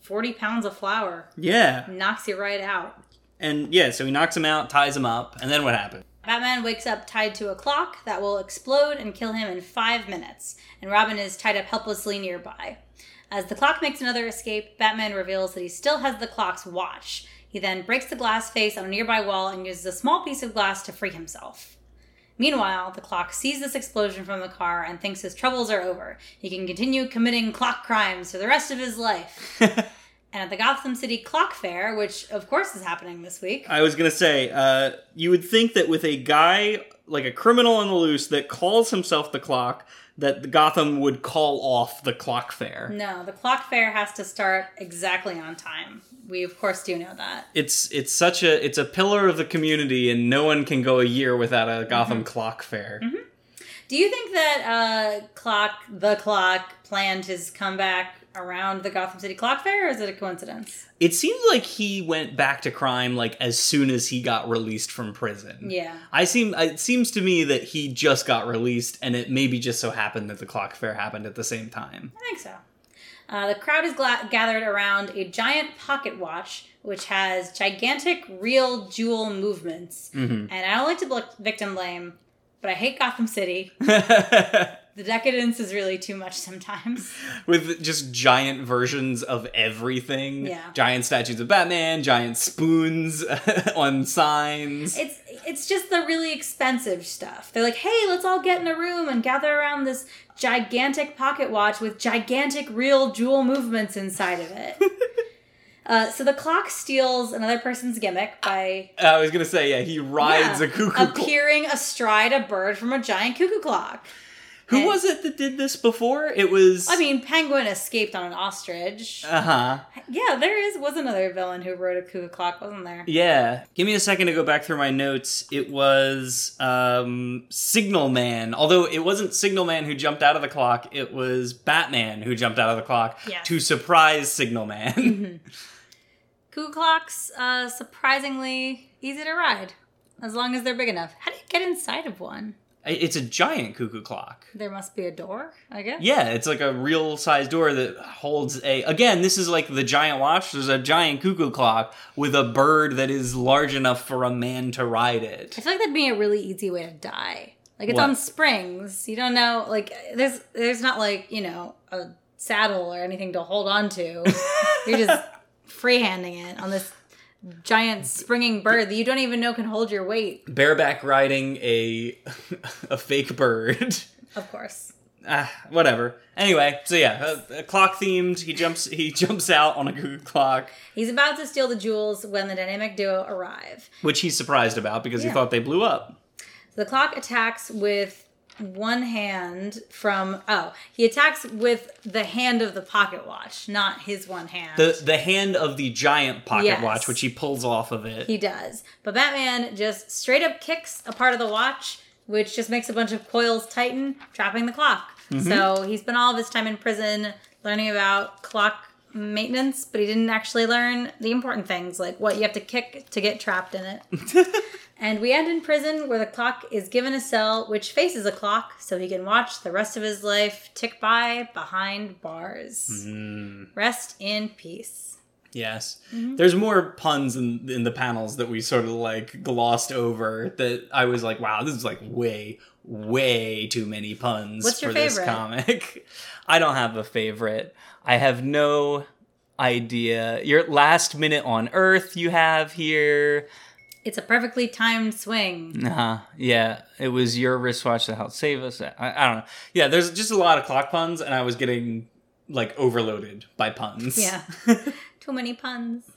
40 pounds of flour. Yeah. Knocks you right out. And yeah, so he knocks him out, ties him up, and then what happens? Batman wakes up tied to a clock that will explode and kill him in five minutes, and Robin is tied up helplessly nearby. As the clock makes another escape, Batman reveals that he still has the clock's watch. He then breaks the glass face on a nearby wall and uses a small piece of glass to free himself. Meanwhile, the clock sees this explosion from the car and thinks his troubles are over. He can continue committing clock crimes for the rest of his life. [LAUGHS] and at the Gotham City Clock Fair, which of course is happening this week, I was gonna say, uh, you would think that with a guy like a criminal on the loose that calls himself the clock, that Gotham would call off the clock fair. no, the Clock Fair has to start exactly on time. We of course do know that. It's it's such a it's a pillar of the community, and no one can go a year without a Gotham clock fair. Do you think that uh, Clock, the Clock, planned his comeback around the Gotham City Clock Fair, or is it a coincidence? It seems like he went back to crime like as soon as he got released from prison. Yeah. I seem it seems to me that he just got released, and it maybe just so happened that the clock fair happened at the same time. I think so. Uh, the crowd is gla- gathered around a giant pocket watch, which has gigantic real jewel movements. And I don't like to bl- victim blame, but I hate Gotham City. [LAUGHS] The decadence is really too much sometimes. [LAUGHS] With just giant versions of everything. Yeah. Giant statues of Batman, giant spoons [LAUGHS] on signs. It's it's just the really expensive stuff. They're like, hey, let's all get in a room and gather around this gigantic pocket watch with gigantic real jewel movements inside of it. [LAUGHS] uh, so the clock steals another person's gimmick by I was gonna say, yeah, he rides yeah, a cuckoo appearing astride a bird from a giant cuckoo clock. Who and- was it that did this before? It was. I mean, Penguin escaped on an ostrich. uh huh. yeah, there is was another villain who rode a cuckoo clock, wasn't there? Yeah. Give me a second to go back through my notes. It was um, Signal Man. Although it wasn't Signal Man who jumped out of the clock, it was Batman who jumped out of the clock to surprise Signal Man. [LAUGHS] Cuckoo clocks, uh, surprisingly easy to ride, as long as they're big enough. How do you get inside of one? It's a giant cuckoo clock. There must be a door, I guess. Yeah, it's like a real size door that holds a. Again, this is like the giant watch. There's a giant cuckoo clock with a bird that is large enough for a man to ride it. I feel like that'd be a really easy way to die. Like it's What? on springs. You don't know. Like there's there's not like you know a saddle or anything to hold on to. [LAUGHS] You're just freehanding it on this giant springing bird that you don't even know can hold your weight. Bareback riding a [LAUGHS] a fake bird. Of course. ah, whatever. Anyway, so yeah, uh, clock themed. He jumps. He jumps out on a cuckoo clock, He's about to steal the jewels when the dynamic duo arrive. which he's surprised about because he Yeah. thought they blew up. The clock attacks with one hand from oh he attacks with the hand of the pocket watch not his one hand The the hand of the giant pocket Yes. watch, which he pulls off of it. He does. But Batman just straight up kicks a part of the watch, which just makes a bunch of coils tighten, trapping the clock. Mm-hmm. So he's been all of his time in prison learning about clock maintenance, but he didn't actually learn the important things, like what you have to kick to get trapped in it. [LAUGHS] and we end in prison where the clock is given a cell which faces a clock so he can watch the rest of his life tick by behind bars. Rest in peace. Yes. Mm-hmm. There's more puns in in the panels that we sort of like glossed over that I was like, wow, this is like way, way too many puns What's your for this favorite? comic. [LAUGHS] I don't have a favorite. I have no idea. Your last minute on Earth you have here. It's a perfectly timed swing. Uh-huh. Yeah, it was your wristwatch that helped save us. I, I don't know. Yeah, there's just a lot of clock puns, and I was getting like overloaded by puns. Yeah. [LAUGHS] Too many puns.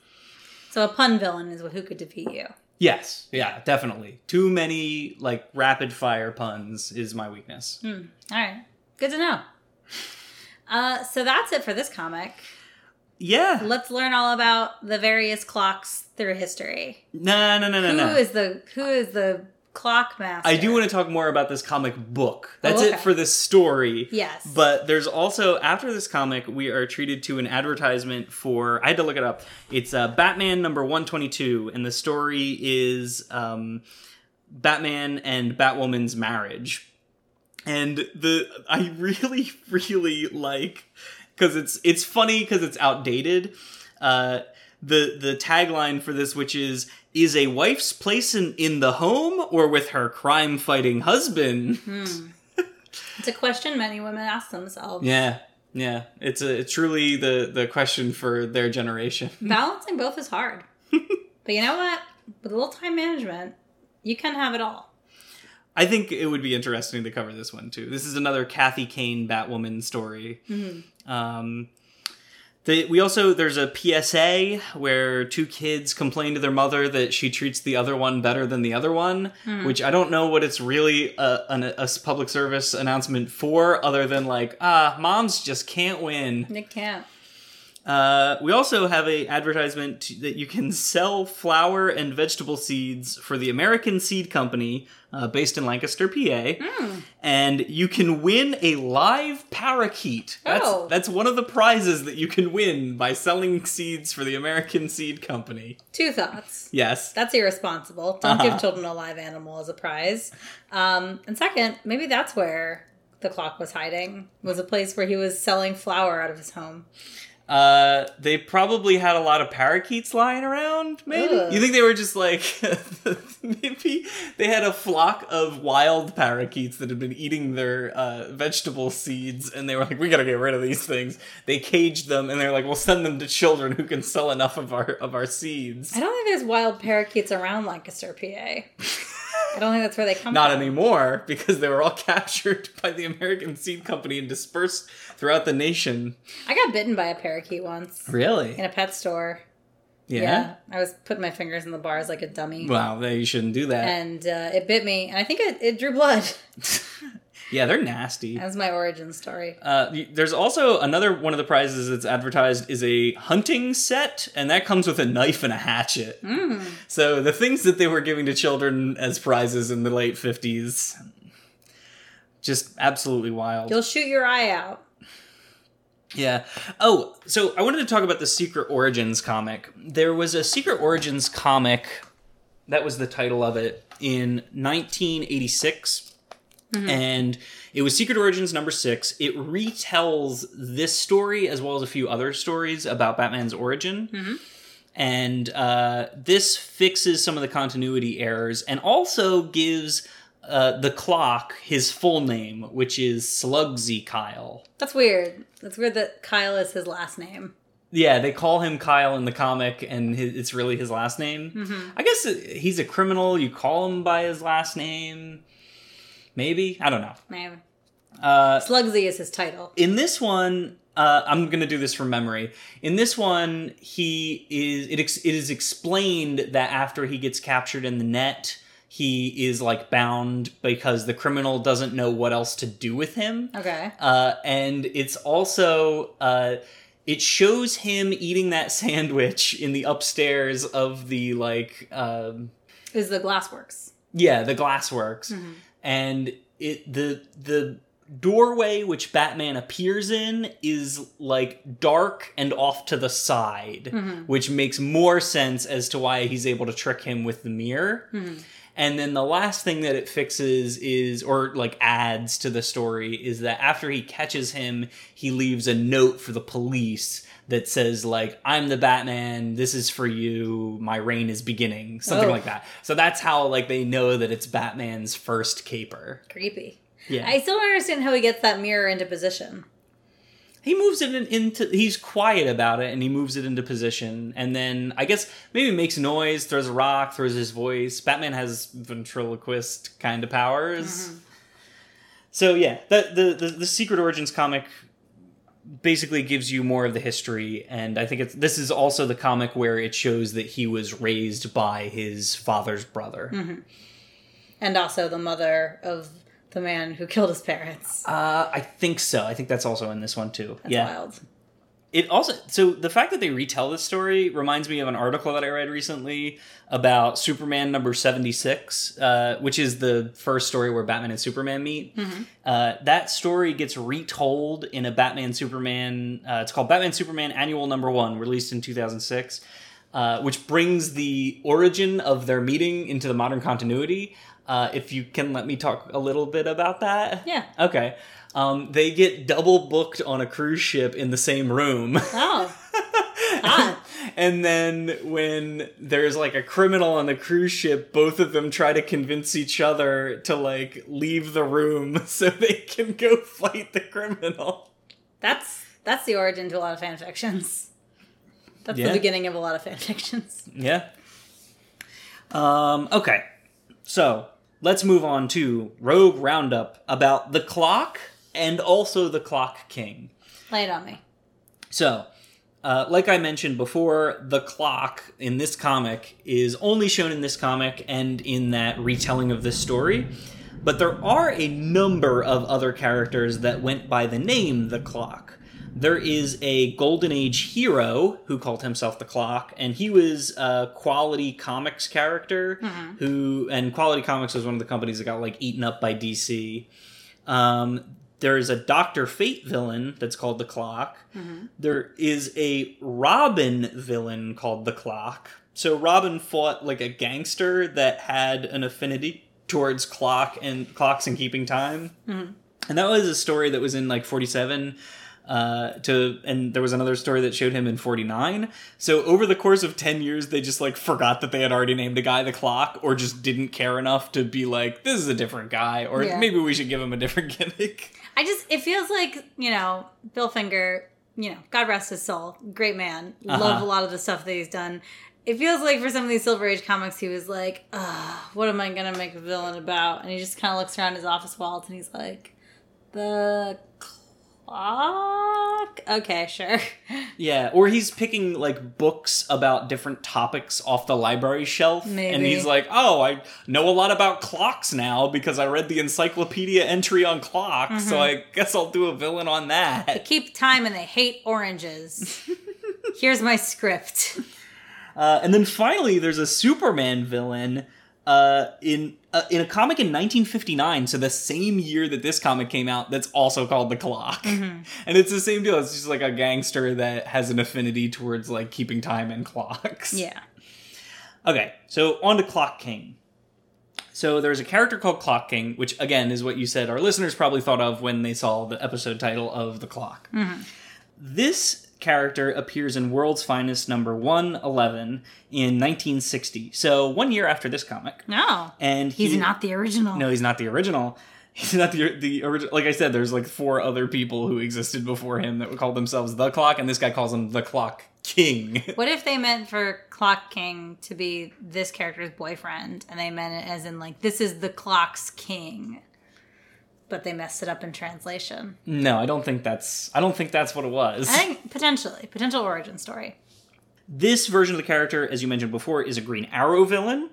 So a pun villain is who could defeat you. Yes. Yeah, definitely. Too many like rapid fire puns is my weakness. All right. Good to know. Uh, so that's it for this comic. Yeah. Let's learn all about the various clocks through history. No, no, no, no, Who no. is the who is the clock master? I do want to talk more about this comic book. That's Oh, it for this story. Yes. But there's also after this comic, we are treated to an advertisement for. I had to look it up. It's uh, Batman number one twenty two, and the story is um, Batman and Batwoman's marriage. And the I really [LAUGHS] really like because it's it's funny because it's outdated. uh, the the tagline for this, which is "Is a wife's place in, in the home or with her crime fighting husband?" [LAUGHS] It's a question many women ask themselves. Yeah, yeah. It's a it's truly the the question for their generation. [LAUGHS] Balancing both is hard. but you know what? With a little time management, you can have it all. I think it would be interesting to cover this one too. This is another Kathy Kane Batwoman story. Um, they, we also there's a PSA where two kids complain to their mother that she treats the other one better than the other one, which I don't know what it's really a, an, a public service announcement for, other than like ah, moms just can't win. It can't. Uh, we also have a advertisement to- that you can sell flower and vegetable seeds for the American Seed Company, uh, based in Lancaster, PA, and you can win a live parakeet. That's Oh. that's one of the prizes that you can win by selling seeds for the American Seed Company. Two thoughts. Yes. That's irresponsible. Don't Uh-huh. give children a live animal as a prize. Um, and second, maybe that's where the clock was hiding. Was a place where he was selling flour out of his home. Uh, they probably had a lot of parakeets lying around. Maybe Ugh. you think they were just like [LAUGHS] maybe they had a flock of wild parakeets that had been eating their uh, vegetable seeds, and they were like, "We gotta get rid of these things." They caged them, and they're like, "We'll send them to children who can sell enough of our of our seeds." I don't think there's wild parakeets around Lancaster, PA. [LAUGHS] I don't think that's where they come Not from. anymore because they were all [LAUGHS] captured by the American Seed Company and dispersed throughout the nation. I got bitten by a parakeet once Really? in a pet store. Yeah. I was putting my fingers in the bars like a dummy. Well, then you shouldn't do that. and uh, it bit me, and I think it, it drew blood. [LAUGHS] yeah, they're nasty. That's my origin story. Uh, there's also another one of the prizes that's advertised is a hunting set, and that comes with a knife and a hatchet. So the things that they were giving to children as prizes in the late 50s, just absolutely wild. You'll shoot your eye out. Yeah. Oh, so I wanted to talk about the Secret Origins comic. There was a Secret Origins comic, that was the title of it, in 1986. And it was Secret Origins number six. It retells this story as well as a few other stories about Batman's origin. And uh, this fixes some of the continuity errors and also gives uh, the clock his full name, which is Slugsy Kyle. That's weird. That's weird that Kyle is his last name. Yeah, they call him Kyle in the comic, and his, it's really his last name. Mm-hmm. I guess he's a criminal. You call him by his last name. Maybe I don't know. Man. Uh, Slugsy is his title. in this one, uh, I'm gonna do this from memory. In this one, he is it, ex- it is explained that after he gets captured in the net, he is like bound because the criminal doesn't know what else to do with him. Okay. Uh, and it's also uh, it shows him eating that [LAUGHS] sandwich in the upstairs of the like um, Is the Glassworks. yeah the glassworks and it the the doorway which batman appears in is like dark and off to the side mm-hmm. which makes more sense as to why he's able to trick him with the mirror. Mm-hmm. And then the last thing that it fixes is, or like adds to the story, is that after he catches him, he leaves a note for the police that says, like, I'm the Batman, this is for you, my reign is beginning, something Oh. like that. So that's how, like, they know that it's Batman's first caper. Creepy. Yeah. I still don't understand how he gets that mirror into position. he moves it in, into he's quiet about it and he moves it into position and then i guess maybe makes noise throws a rock throws his voice batman has ventriloquist kind of powers mm-hmm. so yeah the, the the the secret origins comic basically gives you more of the history and i think it's this is also the comic where it shows that he was raised by his father's brother. And also the mother of the man who killed his parents. uh i think so. I think that's also in this one too. That's yeah. wild. It also so the fact that they retell this story reminds me of an article that I read recently about Superman number seventy six, uh, which is the first story where Batman and Superman meet. Uh, that story gets retold in a Batman Superman. Uh, it's called Batman Superman Annual Number One, released in two thousand six, uh, which brings the origin of their meeting into the modern continuity. Uh, if you can let me talk a little bit about that, Yeah. Okay. Um, they get double booked on a cruise ship in the same room. Oh. [LAUGHS] ah. and then when there's like a criminal on the cruise ship, both of them try to convince each other to like leave the room [LAUGHS] so they can go fight the criminal. That's that's the origin to a lot of fan fictions. That's Yeah. the beginning of a lot of fan fictions. Yeah. Um, okay. So let's move on to Rogue Roundup about the clock and also the Clock King. Lay it on me. So, uh, like I mentioned before, the clock in this comic is only shown in this comic and in that retelling of this story. But there are a number of other characters that went by the name the clock. There is a Golden Age hero who called himself the Clock, and he was a Quality Comics character who, and Quality Comics was one of the companies that got like eaten up by DC. Um, there's a Doctor Fate villain that's called the Clock. Mm-hmm. There is a Robin villain called the Clock. So Robin fought like a gangster that had an affinity towards clock and clocks and keeping time. Mm-hmm. And that was a story that was in like 47 uh, to and there was another story that showed him in 49 so over the course of 10 years they just like forgot that they had already named a guy the clock or just didn't care enough to be like this is a different guy or Yeah. maybe we should give him a different [LAUGHS] gimmick I just it feels like you know Bill Finger. You know, God rest his soul. Great man. Love Uh-huh. a lot of the stuff that he's done. It feels like for some of these Silver Age comics, he was like, Ugh, "What am I gonna make a villain about?" And he just kind of looks around his office walls and he's like, "The clock." Okay, sure. [LAUGHS] Yeah, or he's picking like books about different topics off the library shelf. And he's like, oh, I know a lot about clocks now because I read the encyclopedia entry on clocks, so I guess I'll do a villain on that. They keep time and they hate oranges. [LAUGHS] Here's my script. Uh, and then finally, there's a Superman villain uh, in uh, in a comic in 1959, so the same year that this comic came out, that's also called The Clock. [LAUGHS] And it's the same deal. It's just like a gangster that has an affinity towards like keeping time and clocks. Yeah. Okay, so on to Clock King. So there's a character called Clock King, which again is what you said our listeners probably thought of when they saw the episode title of The Clock. This character appears in World's Finest number 111 in 1960. So one year after this comic. No. And He's not the original. No, he's not the original. [LAUGHS] He's not the the original. Like I said, there's like four other people who existed before him that would call themselves the Clock, and this guy calls him the Clock King. [LAUGHS] What if they meant for Clock King to be this character's boyfriend and they meant it as in like this is the clock's king? But they messed it up in translation. no, I don't think that's. I don't think that's what it was. I think potentially, potential origin story. This version of the character, as you mentioned before, is a Green Arrow villain.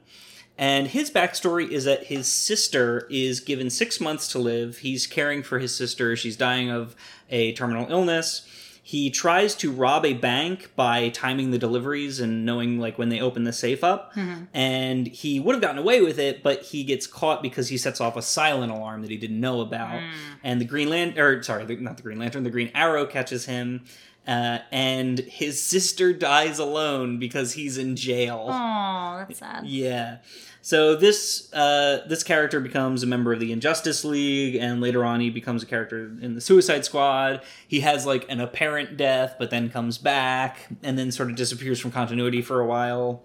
And his backstory is that his sister is given six months to live. He's caring for his sister. She's dying of a terminal illness. He tries to rob a bank by timing the deliveries and knowing like when they open the safe up. Mm-hmm. And he would have gotten away with it, but he gets caught because he sets off a silent alarm that he didn't know about. Mm. And the Green Lantern, or sorry, the- not the Green Lantern, the Green Arrow catches him. Uh, and his sister dies alone because he's in jail. Oh, that's sad. Yeah. So this uh, this character becomes a member of the Injustice League, and later on he becomes a character in the Suicide Squad. He has like an apparent death, but then comes back, and then sort of disappears from continuity for a while.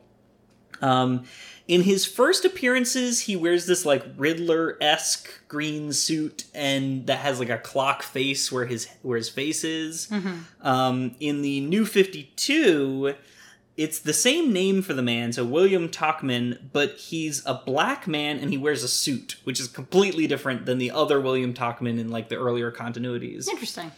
Um, in his first appearances, he wears this like Riddler esque green suit, and that has like a clock face where his where his face is. Um, in the New Fifty Two, it's the same name for the man, so William Tockman, but he's a black man and he wears a suit, which is completely different than the other William Tockman in like the earlier continuities. Interesting.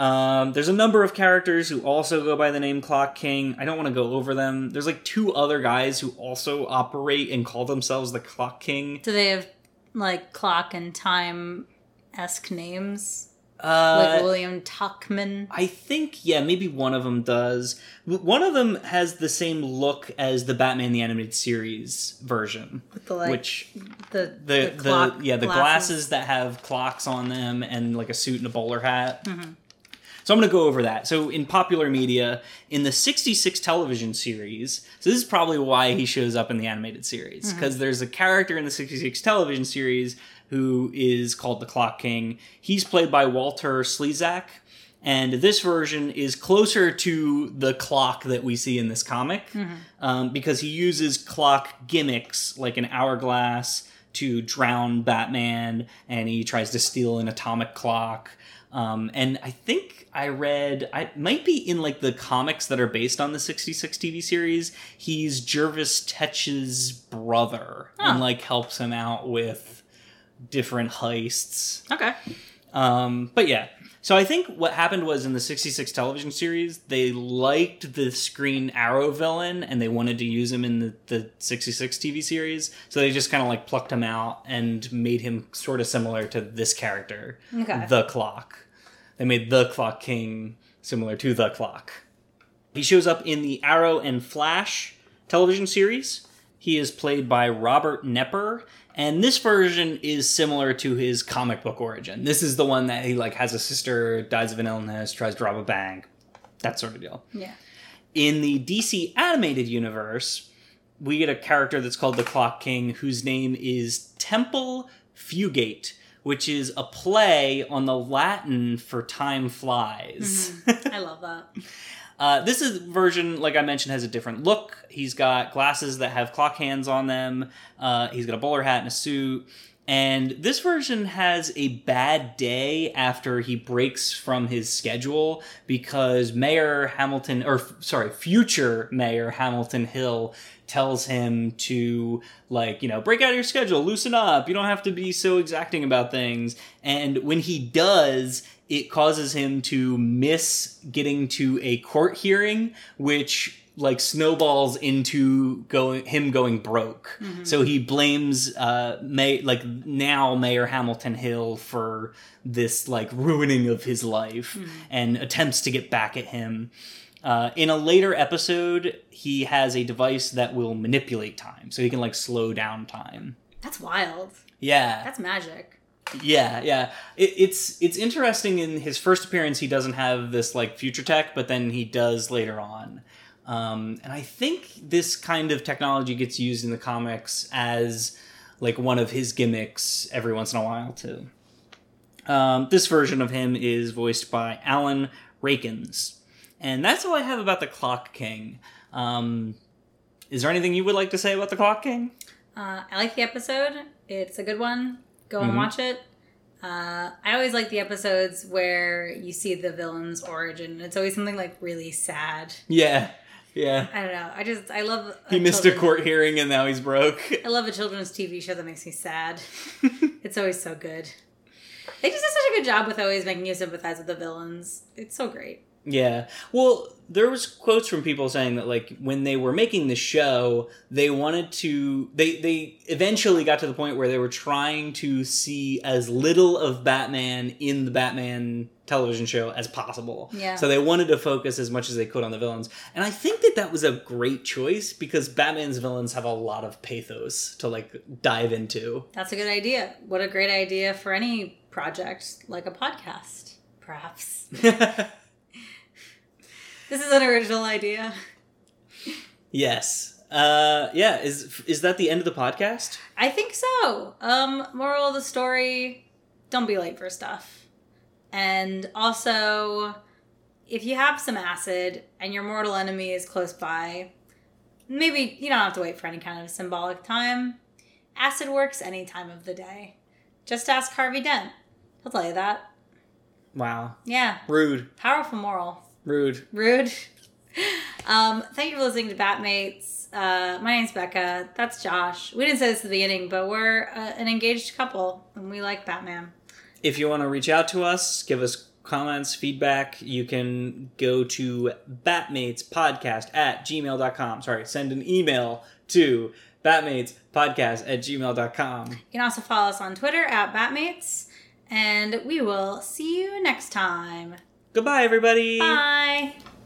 Um, there's a number of characters who also go by the name Clock King. I don't want to go over them. There's like two other guys who also operate and call themselves the Clock King. Do they have like clock and time esque names? Uh, Like William Tuckman? I think yeah, maybe one of them does. One of them has the same look as the Batman the Animated Series version, With the like which the, the the, clock yeah the glasses. that have clocks on them and like a suit and a bowler hat. Mm-hmm. So I'm going to go over that. So in popular media, in the 66 television series, so this is probably why he shows up in the animated series Mm-hmm. because there's a character in the 66 television series who is called the Clock King. He's played by Walter Slezak. And this version is closer to the clock that we see in this comic um, because he uses clock gimmicks like an hourglass to drown Batman, and he tries to steal an atomic clock. Um, and I think I read, I might be in like the comics that are based on the 66 TV series. He's Jervis Tetch's brother Huh. and like helps him out with different heists. Okay. Um, but yeah, so I think what happened was in the 66 television series, they liked the Green Arrow villain and they wanted to use him in the, the 66 TV series. So they just kind of like plucked him out and made him sort of similar to this character, Okay. the Clock. They made the Clock King similar to the Clock. He shows up in the Arrow and Flash television series. He is played by Robert Knepper, and this version is similar to his comic book origin. This is the one that he like has a sister, dies of an illness, tries to rob a bank, that sort of deal. Yeah. In the DC animated universe, we get a character that's called the Clock King, whose name is Temple Fugate, which is a play on the Latin for time flies. Mm-hmm. I love that. [LAUGHS] Uh, this is version, like I mentioned, has a different look. He's got glasses that have clock hands on them. Uh, he's got a bowler hat and a suit. And this version has a bad day after he breaks from his schedule because Mayor Hamilton, or sorry, future Mayor Hamilton Hill tells him to, like, you know, break out of your schedule, loosen up. You don't have to be so exacting about things. And when he does, it causes him to miss getting to a court hearing, which like snowballs into going him going broke. So he blames uh May like now Mayor Hamilton Hill for this like ruining of his life and attempts to get back at him. Uh, in a later episode, he has a device that will manipulate time, so he can like slow down time. That's wild. Yeah, That's magic. Yeah, yeah. It, it's it's interesting. In his first appearance, he doesn't have this like future tech, but then he does later on. Um, and I think this kind of technology gets used in the comics as like one of his gimmicks every once in a while too. Um, this version of him is voiced by Alan Rachins, and that's all I have about the Clock King. Um, is there anything you would like to say about the Clock King? Uh, I like the episode. It's a good one. Go and Mhm. watch it. Uh, I always like the episodes where you see the villain's origin. It's always something like really sad. Yeah, yeah. I don't know. I just I love. He missed a court hearing and now he's broke. I love a children's TV show that makes me sad. [LAUGHS] it's always so good. They just do such a good job with always making you sympathize with the villains. It's so great. Yeah. Well, there was quotes from people saying that like when they were making the show, they wanted to they they eventually got to the point where they were trying to see as little of Batman in the Batman television show as possible. Yeah. So they wanted to focus as much as they could on the villains. And I think that that was a great choice because Batman's villains have a lot of pathos to like dive into. That's a good idea. What a great idea for any project like a podcast, perhaps. [LAUGHS] This is an original idea. yes. Uh yeah, is is that the end of the podcast? I think so. Um, moral of the story: don't be late for stuff. And also, if you have some acid and your mortal enemy is close by, maybe you don't have to wait for any kind of symbolic time. Acid works any time of the day. Just ask Harvey Dent. He'll tell you that. Wow. Yeah, Rude. powerful moral. Rude. Rude. Um, thank you for listening to Batmates. Uh, my name's Becca. That's Josh. We didn't say this at the beginning, but we're uh, an engaged couple and we like Batman. If you want to reach out to us, give us comments, feedback, you can go to batmatespodcast at gmail.com. Sorry, send an email to batmatespodcast at gmail.com. You can also follow us on Twitter at Batmates, and we will see you next time. Goodbye, everybody. Bye.